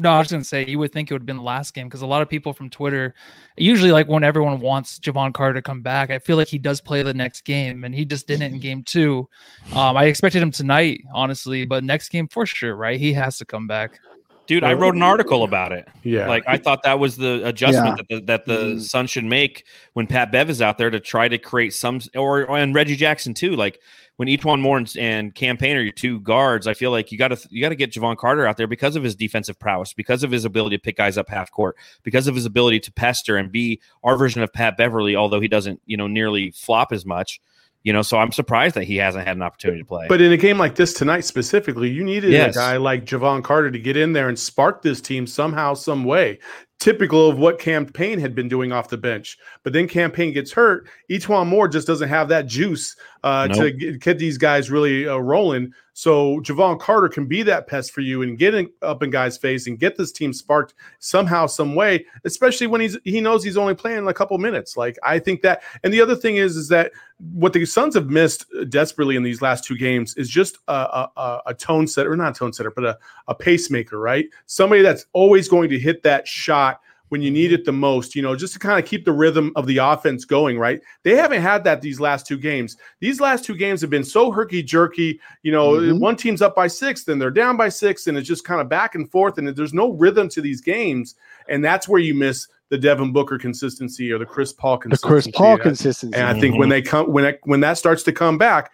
No, I was going to say you would think it would have been the last game because a lot of people from Twitter, usually like when everyone wants Jevon Carter to come back, I feel like he does play the next game, and he just didn't in game two. Um, I expected him tonight, honestly, but next game for sure, right? He has to come back. Dude, I wrote an article about it. Yeah, Like I thought that was the adjustment Yeah. that the, that the Mm. Sun should make when Pat Bev is out there to try to create some, or and Reggie Jackson too. Like when E'Twaun Moore and, and Cam Payne are your two guards, I feel like you got to you got to get Jevon Carter out there because of his defensive prowess, because of his ability to pick guys up half court, because of his ability to pester and be our version of Pat Beverley, although he doesn't you know nearly flop as much. You know, so I'm surprised that he hasn't had an opportunity to play. But in a game like this tonight specifically, you needed Yes. a guy like Jevon Carter to get in there and spark this team somehow, some way. Typical of what Cam Payne had been doing off the bench. But then Cam Payne gets hurt. E'Twaun Moore just doesn't have that juice uh, to get, get these guys really uh, rolling. So Jevon Carter can be that pest for you and get in, up in guys' face and get this team sparked somehow, some way. Especially when he's he knows he's only playing a couple minutes. Like I think that. And the other thing is, is that what the Suns have missed desperately in these last two games is just a, a, a- tone setter, or not a tone setter, but a, a pacemaker, right? Somebody that's always going to hit that shot when you need it the most, you know, just to kind of keep the rhythm of the offense going, right? They haven't had that these last two games. These last two games have been so herky jerky, you know, Mhm. one team's up by six, then they're down by six, and it's just kind of back and forth, and there's no rhythm to these games. And that's where you miss the Devin Booker consistency or the Chris Paul The. Chris Paul And- consistency. and I think when they come when that, when that starts to come back,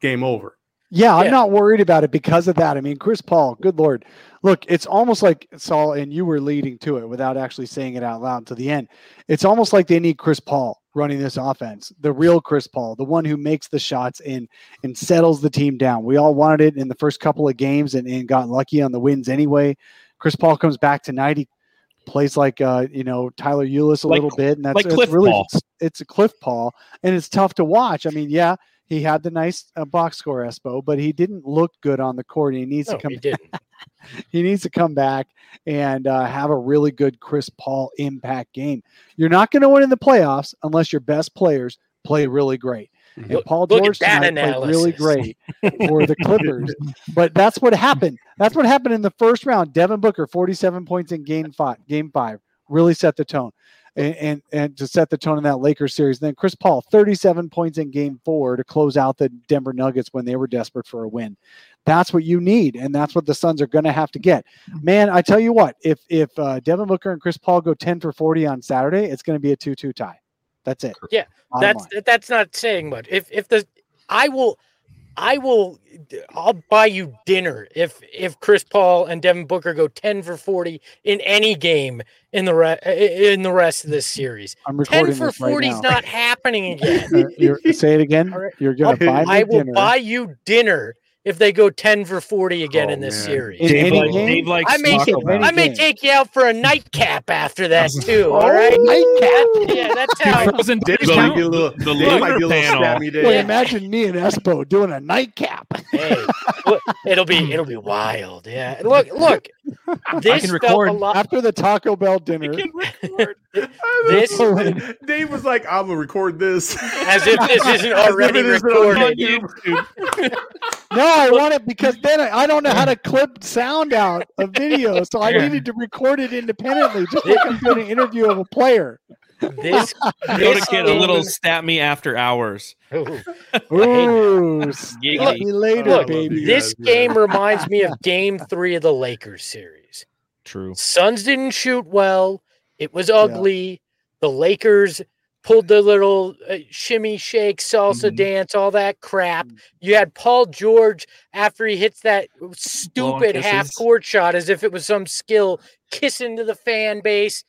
game over. Yeah, I'm not worried about it because of that. I mean, Chris Paul, good lord. Look, it's almost like Saul, and you were leading to it without actually saying it out loud to the end. It's almost like they need Chris Paul running this offense, the real Chris Paul, the one who makes the shots and and settles the team down. We all wanted it in the first couple of games and, and got lucky on the wins anyway. Chris Paul comes back tonight. He plays like uh, you know, Tyler Ulis a Like- little bit, and that's like it's Cliff really Paul. it's, it's a Cliff Paul, and it's tough to watch. I mean, yeah, he had the nice uh, box score, Espo, but he didn't look good on the court. He needs No, to come. he didn't. He needs to come back and uh, have a really good Chris Paul impact game. You're not going to win in the playoffs unless your best players play really great. And Look- Paul look George played really great for the Clippers. but that's what happened. That's what happened in the first round. Devin Booker, 47 points in game five. Game five really set the tone. And, and and to set the tone in that Lakers series. Then Chris Paul, 37 points in game four to close out the Denver Nuggets when they were desperate for a win. That's what you need, and that's what the Suns are going to have to get. Man, I tell you what, if if uh, Devin Booker and Chris Paul go 10 for 40 on Saturday, it's going to be a 2-2 tie. That's it. Yeah, Bottom that's line. that's not saying much. If if the I will I will I'll buy you dinner if if Chris Paul and Devin Booker go 10 for 40 in any game in the re- in the rest of this series. I'm 10 for this right 40 is not happening again. You're, say it again. Right. You're going to buy me I will dinner. buy you dinner if they go 10 for 40 again Oh, in this man. series. In Dave, like. Dave likes I may, Taco in Bell. any I may take you out for a nightcap after that too. Oh, all right, nightcap. Yeah, that's how. Frozen Dave dish might be a little, The Dave might be a little panel. spammy Boy, imagine me and Espo doing a nightcap. Hey, look, it'll be it'll be wild. Yeah. Look, look. This can felt record a lot. After the Taco Bell dinner, This Dave was like, "I'm gonna record this as if this isn't already As if it isn't on recorded. YouTube. no, I oh, want it because then I, I don't know how to clip sound out of video, so I needed to record it independently, just like I'm doing an interview of a player. This, Go to this get a little stat me after hours. Ooh. Ooh, stop me later, Look, baby. This guys, yeah. game reminds me of Game Three of the Lakers series. True. Suns didn't shoot well. It was ugly. The Lakers pulled the little uh, shimmy, shake, salsa Mhm. dance, all that crap. You had Paul George after he hits that stupid half court shot as if it was some skill, kissing to the fan base.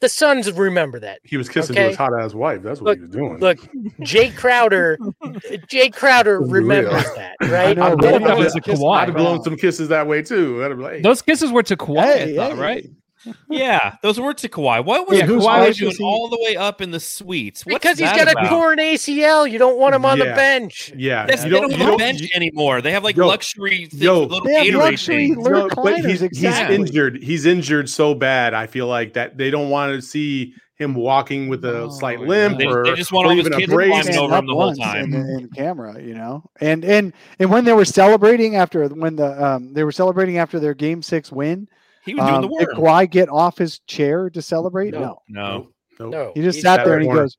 The Suns remember that. He was kissing Okay. to his hot ass wife. That's what he was doing. Look, Jae Crowder, Jae Crowder Real. remembers that, right? know, i'd have blown, That was a Kawhi. I'd blown some kisses that way too. I'd have Those kisses were to Kawhi, Hey, hey. right? Yeah, those were to Kawhi. What was Yeah, Kawhi wife doing he- all the way up in the suites? What's because he's got a about? torn ACL. You don't want him on the bench. yeah, That's, you they don't you have a bench anymore. They have like Yo, luxury things, yo, little They have luxury things. little No, but he's, exactly. he's injured. He's injured so bad. I feel like that they don't want to see him walking with a Oh, slight limp They, or, they just want or all those even a kids brace. climbing over up him the whole time. in, in camera, you know, and and and when they were celebrating after when the um they were celebrating after their game six win, He was doing um, the did work. Kawhi get off his chair to celebrate? No. No, No, No, he just he's sat got there and he corner. goes,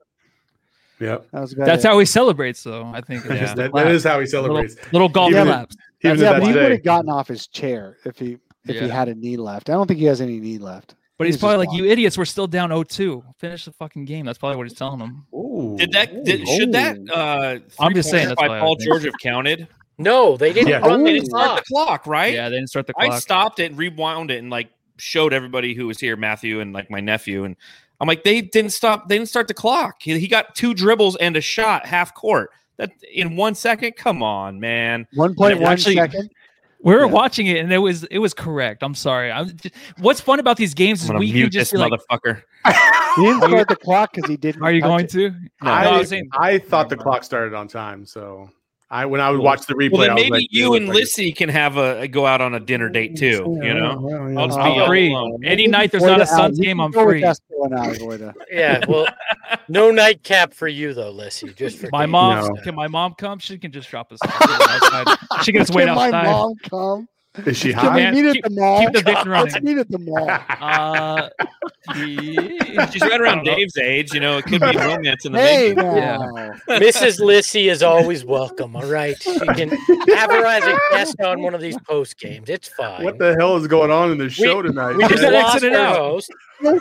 Yep. "That That's it." how he celebrates, though. I think. Yeah. Just That, that is how he celebrates. little golf Even- claps. He even yeah, did but he would have gotten off his chair if he if he had a knee left. I don't think he has any knee left. But he's He's probably just like, "You idiots, we're still down 0-2. Finish the fucking game." That's probably what he's telling them. Ooh. did that? Did, should that? Uh, I'm just saying three-pointer that's by Paul George have counted. No, they didn't Yeah. run They didn't start the clock, right? Yeah, they didn't start the clock. I stopped it, and rewound it, and like showed everybody who was here, Matthew and like my nephew, and I'm like, they didn't stop. They didn't start the clock. He, he got two dribbles and a shot, half court. That in one second. Come on, man. One point one Actually- second. We were Yeah. watching it, and it was it was correct. I'm sorry. I'm, what's fun about these games is I'm gonna we can just this be like, motherfucker. He didn't start the clock because he didn't. "Are you going it. to?" No, I, I saying, I thought the clock started on time, so I when I would watch the replay, Well, then I was maybe like, you and looks like- Lissy can have a go out on a dinner date too. You know, I'll just be I'm free. alone. Any night there's not a. Suns game, can I'm free. Espo and I, Voida. Yeah, well, no nightcap for you though, Lissy. Just for My mom No. can my mom come? She can just drop us off. She can just wait Can my mom come? Is she Can we meet at the mall? keep the van Let's meet at the mall. Uh, yeah. She's right around Dave's age. You know, it could be romance in the Hey, making. now. Mrs. Lissy is always welcome. All right, she can have her as a guest on one of these post games. It's fine. What the hell is going on in the show tonight? we just Just lost exit it our out. host.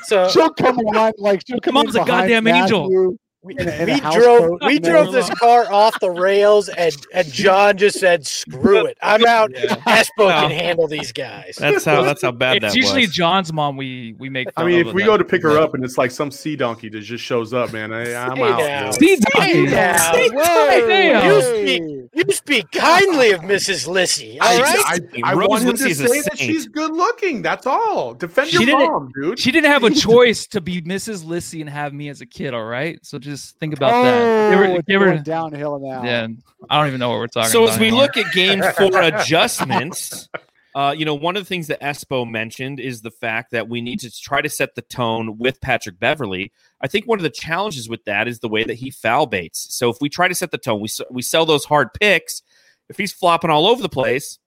So She'll come on like she'll come Mom's in a behind goddamn angel. Matthew we, in a- in we drove coat we drove everything. this car off the rails, and and John just said, "Screw it, I'm out. Espo can handle these guys." That's how. That's how bad it's that usually was. John's mom. We we make. I mean, of if we that. go to pick her up and it's like some sea donkey that just shows up, man, I, I'm out. Sea dude. See, Hey Donkey. now, See, whoa, damn. you speak you speak kindly of Mrs. Lissy. All I, right. I, I Rose want him to say that she's good looking. That's all. Defend She your mom, dude. She didn't have a choice to be Mrs. Lissy and have me as a kid. All right, so just think about Oh, that. Give her, it's give her- going downhill now. yeah, I don't even know what we're talking So about. So as we anymore. look at game four adjustments, uh, you know, one of the things that Espo mentioned is the fact that we need to try to set the tone with Patrick Beverley. I think one of the challenges with that is the way that he foul baits. So if we try to set the tone, we we sell those hard picks. If he's flopping all over the place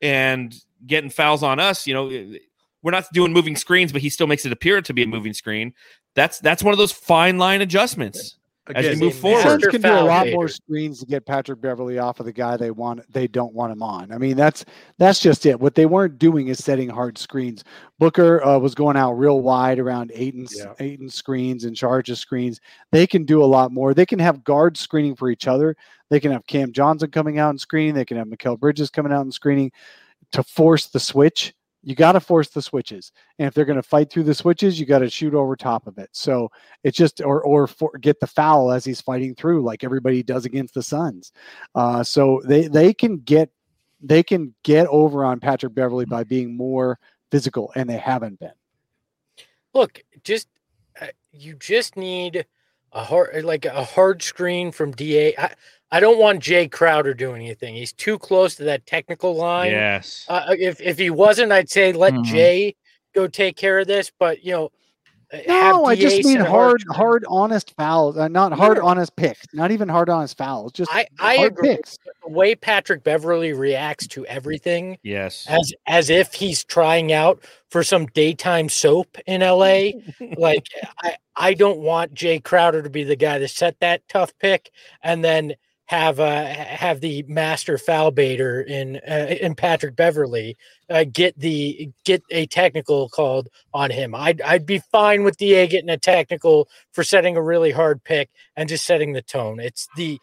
and getting fouls on us, you know, we're not doing moving screens, but he still makes it appear to be a moving screen. That's that's one of those fine line adjustments. As you move forward. Suns can do a lot baiter. more screens to get Patrick Beverley off of the guy they want. They don't want him on. I mean, that's that's just it. What they weren't doing is setting hard screens. Booker uh, was going out real wide around Ayton's Yeah. Ayton screens and charge of screens. They can do a lot more. They can have guards screening for each other. They can have Cam Johnson coming out and screening. They can have Mikal Bridges coming out and screening to force the switch. You got to force the switches, and if they're going to fight through the switches, you got to shoot over top of it. So it's just or or for, get the foul as he's fighting through, like everybody does against the Suns. Uh, so they they can get they can get over on Patrick Beverley by being more physical, and they haven't been. Look, just uh, you just need a hard like a hard screen from Da. I, I don't want Jae Crowder doing anything. He's too close to that technical line. Yes. Uh, if if he wasn't, I'd say let Mhm. Jae go take care of this. But you know, uh, No, I just mean hard, screen. hard, honest fouls, uh, not hard, Yeah. honest picks, not even hard, honest fouls. Just I I hard agree. picks. The way Patrick Beverley reacts to everything, Yes. as as if he's trying out for some daytime soap in LA. like I I don't want Jae Crowder to be the guy to set that tough pick and then have uh have the master foul baiter in uh, in Patrick Beverley uh, get the get a technical called on him. I'd I'd be fine with DA getting a technical for setting a really hard pick and just setting the tone. It's the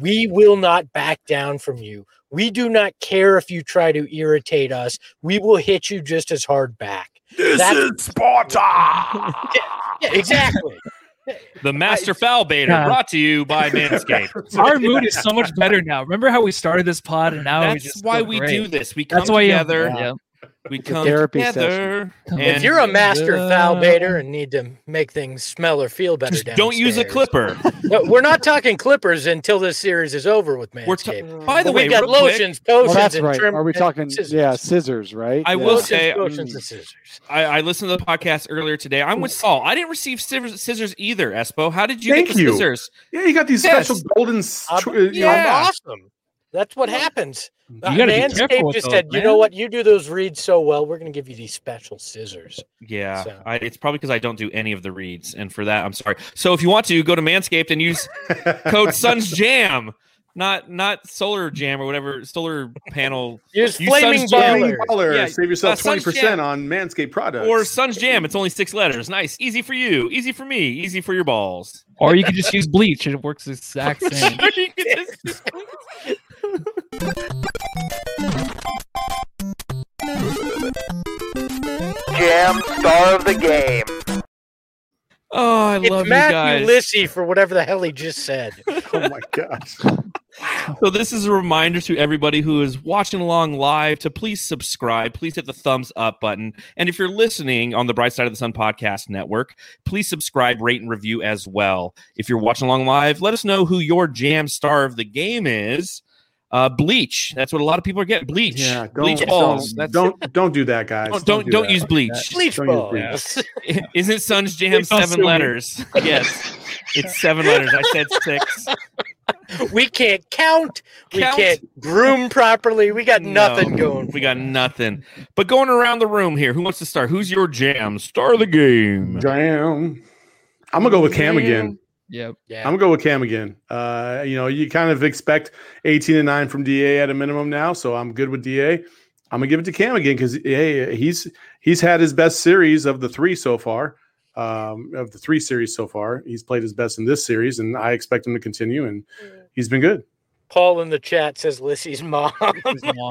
we will not back down from you. We do not care if you try to irritate us. We will hit you just as hard back. This That's- is Sparta. Yeah, exactly. The Master Foul Baiter God. brought to you by Manscaped. Our mood is so much better now. Remember how we started this pod and now we That's just why we great. do this. We come That's why you- together. Yeah. We It's a come therapy together. Come and if you're a master Yeah. foul baiter and need to make things smell or feel better, just don't use a clipper. No, we're not talking clippers until this series is over with We're ta- by the But way, we've got real quick, lotions, potions, Well, that's and right. trim- Are we talking? scissors. Yeah, scissors, right? I Yeah. will Lotions, say- potions, and mm, scissors. I, I listened to the podcast earlier today. I'm with Saul. I didn't receive scissors, scissors either, Espo. How did you Thank get the you. scissors? Yeah, you got these Yes. special golden. s- I'm- tr- you know, Yeah. awesome. That's what happens. Uh, You gotta be careful Manscaped just those, said, "You know what? You do those reads so well. We're going to give you these special scissors." Yeah, So- I, it's probably because I don't do any of the reads, and for that, I'm sorry. So if you want to go to Manscaped and use code Suns Jam, not not Solar Jam or whatever Solar Panel Use You flaming baller. Baller, Yeah, save yourself uh, twenty percent on Manscaped products. or Suns Jam. It's only six letters. Nice, easy for you, easy for me, easy for your balls. Or you could just use bleach. It works the exact same. You can just- Jam star of the game. oh, I It's love you Matthew guys. Lissy for whatever the hell he just said. oh my gosh. So this is a reminder to everybody who is watching along live to please subscribe. Please hit the thumbs up button. And if you're listening on the Bright Side of the Sun podcast network, please subscribe, rate, and review as well. If you're watching along live, let us know who your jam star of the game is. Uh, bleach. That's what a lot of people are getting. Bleach. Yeah, don't bleach balls. don't, That's don't don't do that, guys. don't don't, do don't use bleach. Bleach Don't balls. bleach. Isn't Suns Jam seven sue me. letters? Yes, it's seven letters. I said six. we can't count. We Count. can't groom properly. We got nothing No, going. We got nothing. But going around the room here, who wants to start? Who's your jam? Star of the game. Jam. I'm gonna go with Cam again. Yep. Yeah. I'm gonna go with Cam again. Uh, you know, you kind of expect 18 and 9 from DA at a minimum now, so I'm good with DA. I'm gonna give it to Cam again because hey, he's he's had his best series of the three so far. Um, of the three series so far, he's played his best in this series, and I expect him to continue. And he's been good. Paul in the chat says Lissy's mom.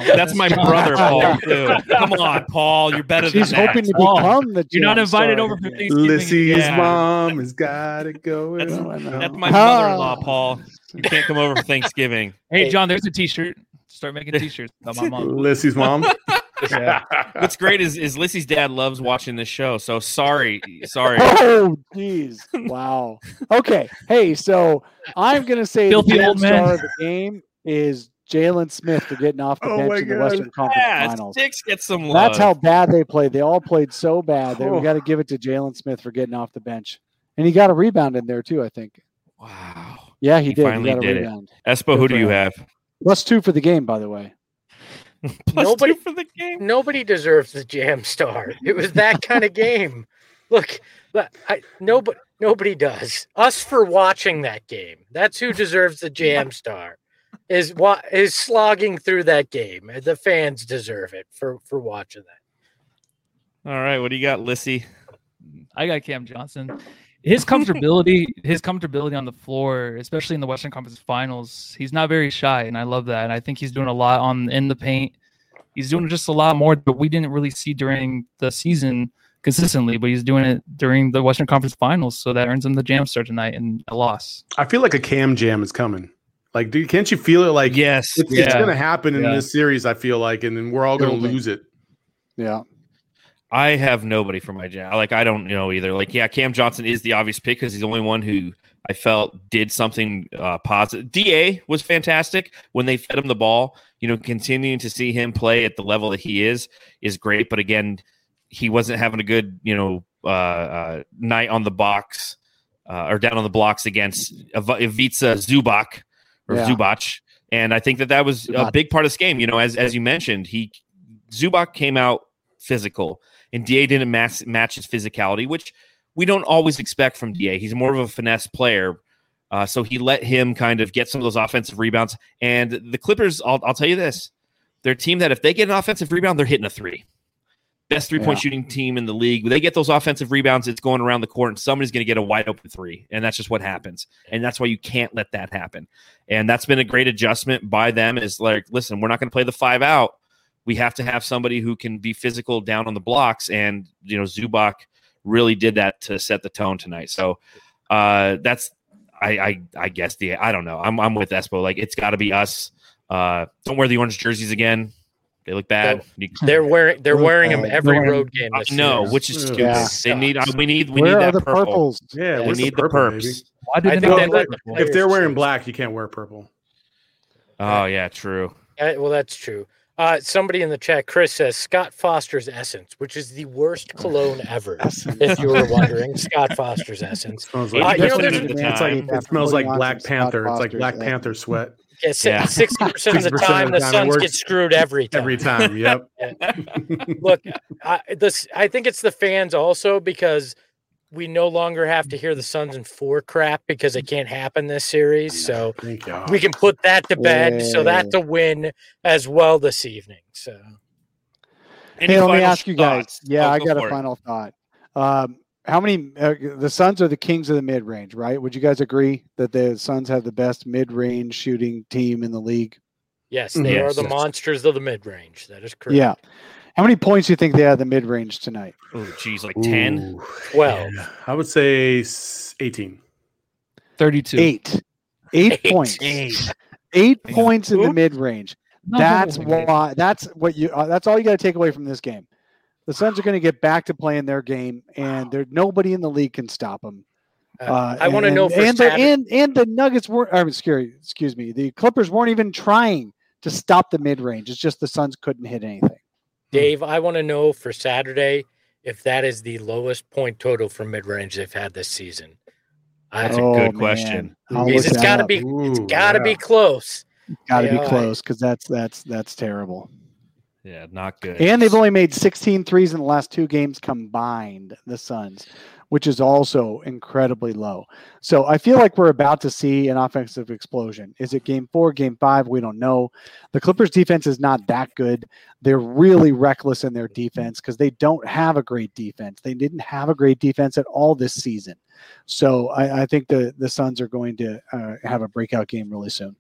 That's my brother, Paul. Too. Come on, Paul. You're better She's than hoping that. to Paul, become the. You're not invited star over for. Thanksgiving. Lissy's yeah. mom has got to go. That's- in. I know. That's my mother-in-law, Paul. You can't come over for Thanksgiving. Hey, Hey. John, there's a T-shirt. Start making T-shirts about my mom. Lissy's mom. Yeah. What's great is is Lissy's dad loves watching this show. So sorry, sorry. Oh, jeez. Wow. Okay. Hey, so I'm going to say the Filthy jam old man. star of the game is Jalen Smith for getting off the Oh bench in the Western Conference Yeah, Finals. six get some love. That's how bad they played. They all played so bad that Oh. we got to give it to Jalen Smith for getting off the bench. And he got a rebound in there, too, I think. Wow. Yeah, he, He did. finally he got a did it. rebound. Espo, who do you him. have? Plus two for the game, by the way. Plus Nobody- two for the game. Nobody deserves the jam star. It was that kind of game. Look, look, I, nobody nobody does. Us for watching that game. That's who deserves the jam star. Is what is slogging through that game. The fans deserve it for for watching that. All right, what do you got, Lissy? I got Cam Johnson. His comfortability, his comfortability on the floor, especially in the Western Conference Finals, he's not very shy, and I love that. And I think he's doing a lot on in the paint. He's doing just a lot more, but we didn't really see during the season consistently. But he's doing it during the Western Conference Finals, so that earns him the jam star tonight and a loss. I feel like a Cam jam is coming. Like, dude, can't you feel it? Like, Yes. it's, it's going to happen in Yeah. this series. I feel like, and then we're all going to Totally. lose it. Yeah. I have nobody for my jam. Like I don't know either. Like yeah, Cam Johnson is the obvious pick because he's the only one who I felt did something uh, positive. Da was fantastic when they fed him the ball. You know, continuing to see him play at the level that he is is great. But again, he wasn't having a good you know uh, uh, night on the box uh, or down on the blocks against Iv- Ivica Zubac or Yeah. Zubac. And I think that that was a big part of this game. You know, as as you mentioned, he Zubac came out physical and Da didn't match, match his physicality, which we don't always expect from Da. He's more of a finesse player. Uh, so he let him kind of get some of those offensive rebounds. And the Clippers, I'll, I'll tell you this they're a team that if they get an offensive rebound, they're hitting a three. Best three point Yeah. shooting team in the league. When they get those offensive rebounds, it's going around the court, and somebody's going to get a wide open three. And that's just what happens. And that's why you can't let that happen. And that's been a great adjustment by them. Is like, listen, we're not going to play the five out we have to have somebody who can be physical down on the blocks. And, you know, Zubac really did that to set the tone tonight. So uh, that's, I, I, I guess the, I don't know. I'm, I'm with Espo. Like, it's got to be us. Uh, don't wear the orange jerseys again. They look bad. You- They're wearing they're wearing them uh, every road game. This no, series. which is Yeah. stupid. Yeah. They need. uh, We need. We Where need that the purple. purples? Yeah, We need the purple, baby? perps. Why did I they think not they let let the? If they're wearing black, you can't wear purple. Oh yeah, true. Uh, well, that's true. Uh, somebody in the chat, Chris says Scott Foster's Essence, which is the worst cologne ever. if you were wondering, Scott Foster's Essence. It smells Uh, like, you know, it's like it smells like Black Panther. Scott It's like Black yeah. Panther sweat Yeah, Yeah. sixty percent of the 60% time, of the the time it Suns get screwed every time. every time. Yep. Look, I, this I think it's the fans also because we no longer have to hear the Suns and four crap because it can't happen this series. So we can put that to bed. So that's a win as well this evening. So Any hey, let me ask you guys. thoughts? Yeah, Oh, I go got a for it. final thought. Um, how many? Uh, the Suns are the kings of the mid range, right? Would you guys agree that the Suns have the best mid range shooting team in the league? yes, they are Yes. the monsters of the mid range. That is correct. Yeah. How many points do you think they had the mid range tonight? Oh, geez, like ten. Twelve. yeah. I would say s- 18. 32. Eight. Eight Eight. points. Eight. Eight Yeah. points in the mid range. No, That's no, why. That's what you. Uh, that's all you got to take away from this game. The Suns are going to get back to playing their game, and there nobody in the league can stop them. Uh, I want to know for and the, and and the Nuggets weren't. Or, excuse, excuse me. The Clippers weren't even trying to stop the mid range. It's just the Suns couldn't hit anything. Hmm. Dave, I want to know for Saturday if that is the lowest point total for mid range they've had this season. I, That's a Oh, good man. question. I'll Because look it's that got to up. be it's Ooh, got to be close. Got to Yeah, be close because that's that's that's terrible. Yeah, not good. And they've only made 16 threes in the last two games combined, the Suns, which is also incredibly low. So I feel like we're about to see an offensive explosion. Is it game four, game five? We don't know. The Clippers defense is not that good. They're really reckless in their defense because they don't have a great defense. They didn't have a great defense at all this season. So I, I think the, the Suns are going to uh, have a breakout game really soon.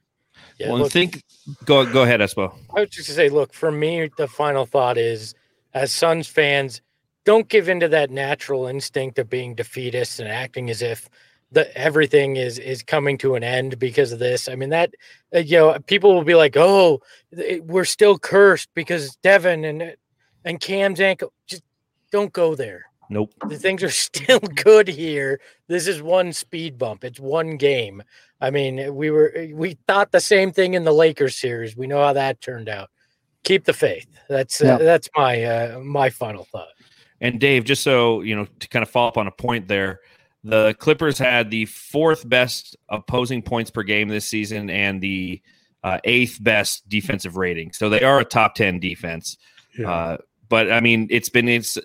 Yeah, well, look, think. Go go ahead, Espo. I was just gonna say, look, for me, the final thought is, as Suns fans, don't give into that natural instinct of being defeatist and acting as if the everything is is coming to an end because of this. I mean, that uh, you know, people will be like, "Oh, it- we're still cursed because Devin and and Cam's ankle." Just don't go there. Nope. The things are still good here. This is one speed bump. It's one game. I mean, we were we thought the same thing in the Lakers series. We know how that turned out. Keep the faith. That's uh, that's my uh, my final thought. And Dave, just so you know, to kind of follow up on a point there, the Clippers had the fourth best opposing points per game this season and the uh, eighth best defensive rating. So they are a top ten defense. Yeah. Uh, but I mean, it's been it's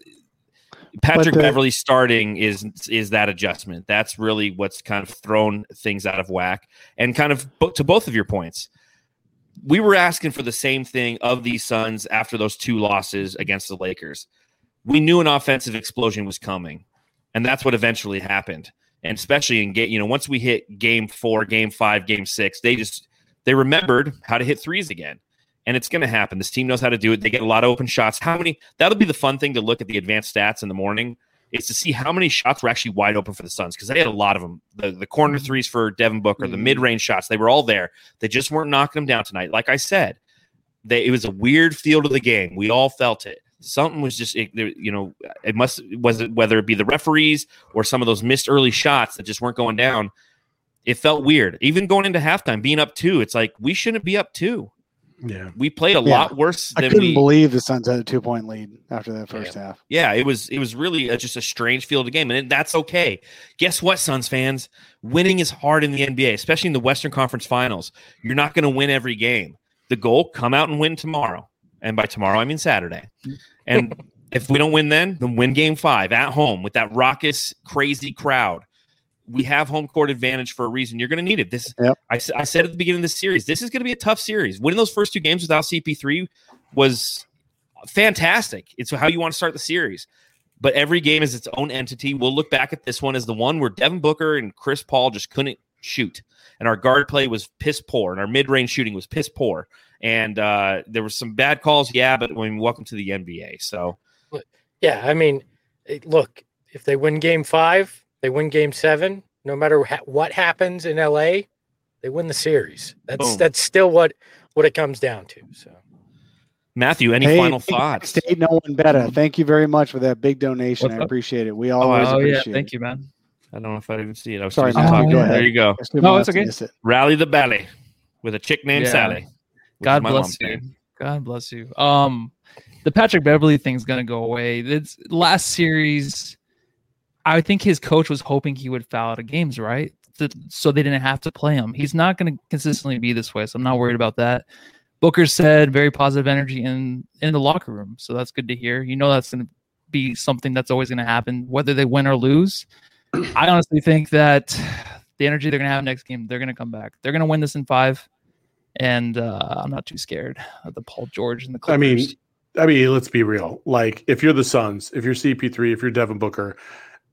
Patrick the- Beverley starting is is that adjustment. That's really what's kind of thrown things out of whack. And kind of to both of your points, we were asking for the same thing of these Suns after those two losses against the Lakers. We knew an offensive explosion was coming, and that's what eventually happened. And especially in game, you know, once we hit game four, game five, game six, they just they remembered how to hit threes again. And it's going to happen. This team knows how to do it. They get a lot of open shots. How many? That'll be the fun thing to look at the advanced stats in the morning is to see how many shots were actually wide open for the Suns because they had a lot of them. The the corner threes for Devin Booker, the Mhm. mid range shots, they were all there. They just weren't knocking them down tonight. Like I said, they, it was a weird feel to the game. We all felt it. Something was just, it, you know, it must was it whether it be the referees or some of those missed early shots that just weren't going down. It felt weird. Even going into halftime, being up two, it's like we shouldn't be up two. Yeah. We played a Yeah. lot worse I couldn't we. believe the Suns had a two point lead after that first half. yeah, it was it was really a, just a strange field of game, and that's okay. Guess what, Suns fans? Winning is hard in the NBA, especially in the Western Conference Finals. You're not going to win every game. The goal: come out and win tomorrow, and by tomorrow I mean Saturday. And if we don't win, then then win Game Five at home with that raucous, crazy crowd. We have home court advantage for a reason. You're going to need it. This Yep. I, s- I said at the beginning of the series, this is going to be a tough series. Winning those first two games without CP3 was fantastic. It's how you want to start the series. But every game is its own entity. We'll look back at this one as the one where Devin Booker and Chris Paul just couldn't shoot. And our guard play was piss poor, and our mid range shooting was piss poor. And uh, there were some bad calls, yeah, but I mean, welcome to the NBA. So, Yeah, I mean, look, if they win Game Five, they win Game Seven. No matter ha- what happens in LA, they win the series. That's Boom. that's still what what it comes down to. So Matthew, any Hey, final thoughts? State no one better. Thank you very much for that big donation. What's I up? appreciate it. We always Oh yeah, appreciate thank it. you, man. I don't know if I didn't see it. I was Sorry, too busy Matthew, talking. go There you go. No, it's okay. it. Rally the Valley with a chick named Yeah. Sally. God bless you. name. God bless you. Um, the Patrick Beverley thing's gonna go away. It's last series. I think his coach was hoping he would foul out of games, right? So they didn't have to play him. He's not going to consistently be this way, so I'm not worried about that. Booker said very positive energy in in the locker room, so that's good to hear. You know that's going to be something that's always going to happen, whether they win or lose. I honestly think that the energy they're going to have next game, they're going to come back. They're going to win this in five, and uh, I'm not too scared of the Paul George and the Clippers. I mean, I mean, let's be real. Like, if you're the Suns, if you're CP3, if you're Devin Booker,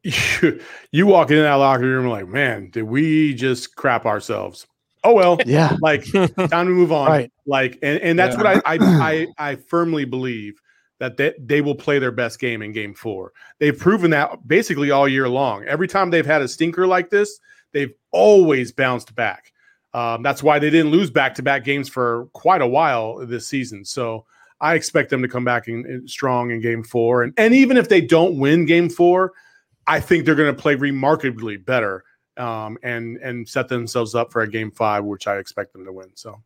you, you walk in that locker room like, man, did we just crap ourselves? Oh well, Yeah. like time to move on. Right. Like, and, and that's Yeah. what I, I I I firmly believe that they, they will play their best game in game four. They've proven that basically all year long. Every time they've had a stinker like this, they've always bounced back. Um, that's why they didn't lose back to back games for quite a while this season. So I expect them to come back in, in strong in game four. And, and even if they don't win game four, I think they're going to play remarkably better um, and and set themselves up for a game five, which I expect them to win. So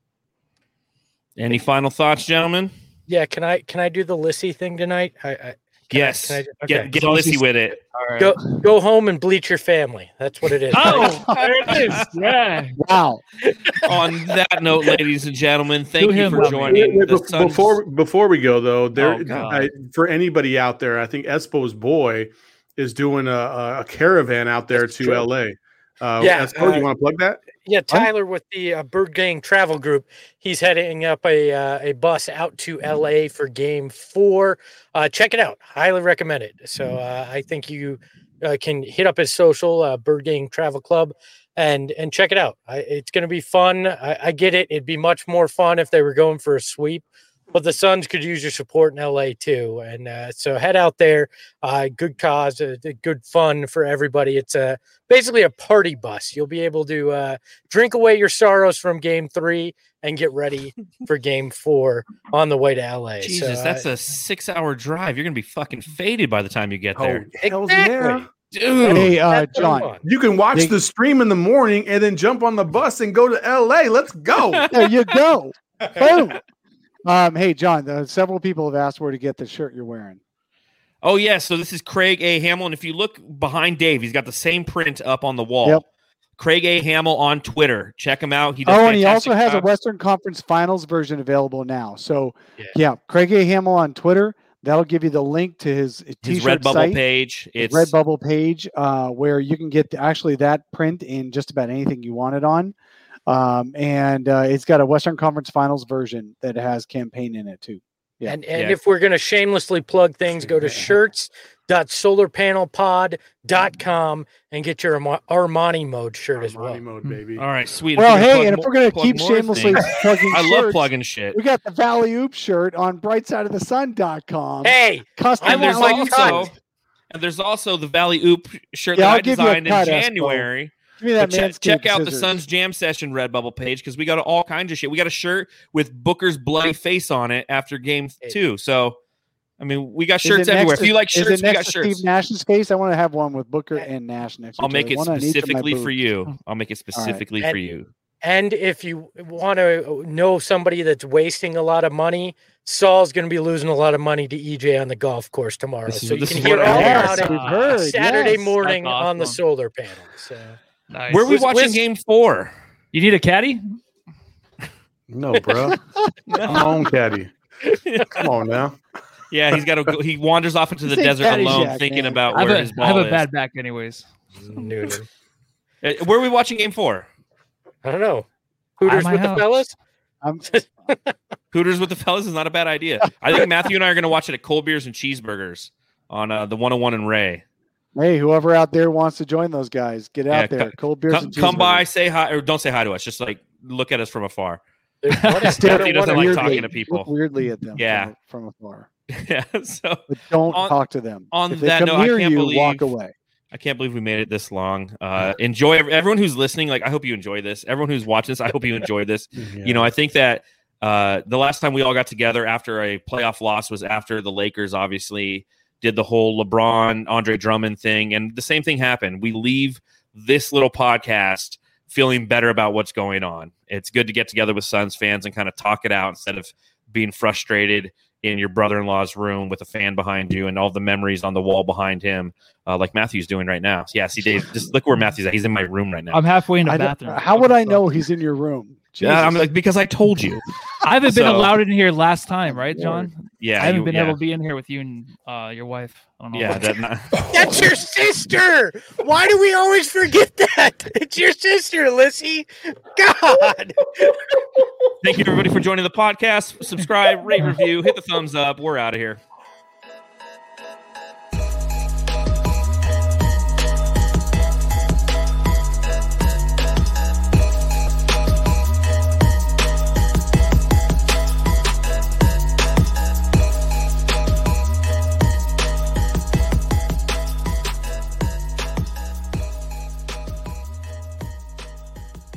Any final thoughts, gentlemen? Yeah, can I can I do the Lissy thing tonight? I, I can I- yes. can I- Get okay. get Lissy with it. All right. Go go home and bleach your family. That's what it is. Oh, there it is. Yeah. Wow. On that note, ladies and gentlemen, thank Do you for Robbie. joining Wait, the be- before before we go though, there Oh, I, for anybody out there, I think Espo's boy is doing a, a, caravan out there That's to true. LA. Uh, Yeah, Espo, uh, you want to plug that? Yeah, Tyler with the uh, Bird Gang Travel Group. He's heading up a uh, a bus out to LA for Game Four. Uh, check it out. Highly recommend it. So uh, I think you uh, can hit up his social uh, Bird Gang Travel Club and and check it out. I, it's going to be fun. I, I get it. It'd be much more fun if they were going for a sweep. But the Suns could use your support in LA too, and uh, so head out there. Uh, good cause, uh, good fun for everybody. It's a basically a party bus. You'll be able to uh, drink away your sorrows from game three and get ready for game four on the way to LA. Jesus, so, that's uh, a six hour drive. You're gonna be fucking faded by the time you get there. hells exactly. Dude. Hey, uh, That's what I John. You can watch Big- the stream in the morning and then jump on the bus and go to LA. Let's go. There you go. Boom. Um, hey, John. Uh, several people have asked where to get the shirt you're wearing. Oh yeah, so this is Craig A. Hamill, and if you look behind Dave, he's got the same print up on the wall. Yep. Craig A. Hamill on Twitter. Check him out. He does Oh, and he also has a. Western Conference Finals version available now. So, Yeah. yeah, Craig A. Hamill on Twitter. That'll give you the link to his his Redbubble site, page. It's Redbubble page, uh, where you can get actually that print in just about anything you want it on. Um, and uh, it's got a Western Conference Finals version that has Cam Payne in it too. Yeah. And and Yeah. if we're gonna shamelessly plug things, go to shirts.solarpanelpod.com and get your Armani mode shirt as well. Armani mode, baby. all right, sweet. Well, hey, and if we're gonna keep shamelessly things- plugging, I love plugging shit. We got the Valley Oop shirt on brightside.of-the-sun.com. Hey, Custom I And there's want my also cut. and there's also the Valley Oop shirt Yeah, that I'll I give you a designed in cut, Espo. January. Give me that check, Manscaped check out the. Suns Jam Session Redbubble page because we got all kinds of shit. We got a shirt with Booker's bloody face on it after game two. So, I mean, we got shirts everywhere. to- If you like is it shirts, we got to shirts. Steve Nash's face. I want to have one with Booker and Nash next. I'll make it One on each of my specifically for you. I'll make it specifically for And- you. And if you want to know somebody that's wasting a lot of money, Saul's going to be losing a lot of money to EJ on the golf course tomorrow. This is- so you can hear all about it we've. Saturday yes. morning That's on the solar panel. So Nice. Where are we Wiz- watching Wiz- game four? You need a caddy? No, bro. Come on, caddy. Come on now. Yeah, he's got to go. He wanders off into the This ain't desert alone, Caddyshack, thinking man. about I have, where a, his ball is. I have a is. bad back, anyways. Noonan. Uh, Where are we watching game four? I don't know. Hooters my with the fellas? I'm, Hooters with the fellas is not a bad idea. I think Matthew and I are going to watch it at Cold Beers and Cheeseburgers on uh, the 101 and Ray. Hey, whoever out there wants to join those guys, get Yeah, out there. co- Cold beers Come, and come by, say hi, or don't say hi to us. Just like look at us from afar. There's one at Stare He doesn't like weirdly- talking to people. Weirdly at them. Yeah. from, from afar. yeah. So But don't On- talk to them. on if they that come note, I can't you, believe- walk away. I can't believe we made it this long. Uh, enjoy everyone who's listening. Like I hope you enjoy this. Everyone who's watching this, I hope you enjoy this. You know, I think that Uh, the last time we all got together after a playoff loss was after the Lakers obviously did the whole LeBron, Andre Drummond thing. And the same thing happened. We leave this little podcast feeling better about what's going on. It's good to get together with Suns fans and kind of talk it out instead of being frustrated in your brother-in-law's room with a fan behind you and all the memories on the wall behind him, uh, like Matthew's doing right now. Yeah, see, Dave, just look where Matthew's at. He's in my room right now. I'm halfway in the I bathroom. how would I know he's in your room? Yeah, I'm like because I told you. I haven't been So- allowed in here last time, right, John? Yeah, I haven't you- been yeah. able to be in here with you and uh, your wife. I don't know. Yeah, that not, That's your sister. Why do we always forget that? It's your sister, Lissy. God. Thank you everybody for joining the podcast. Subscribe, rate, review, hit the thumbs up. We're out of here.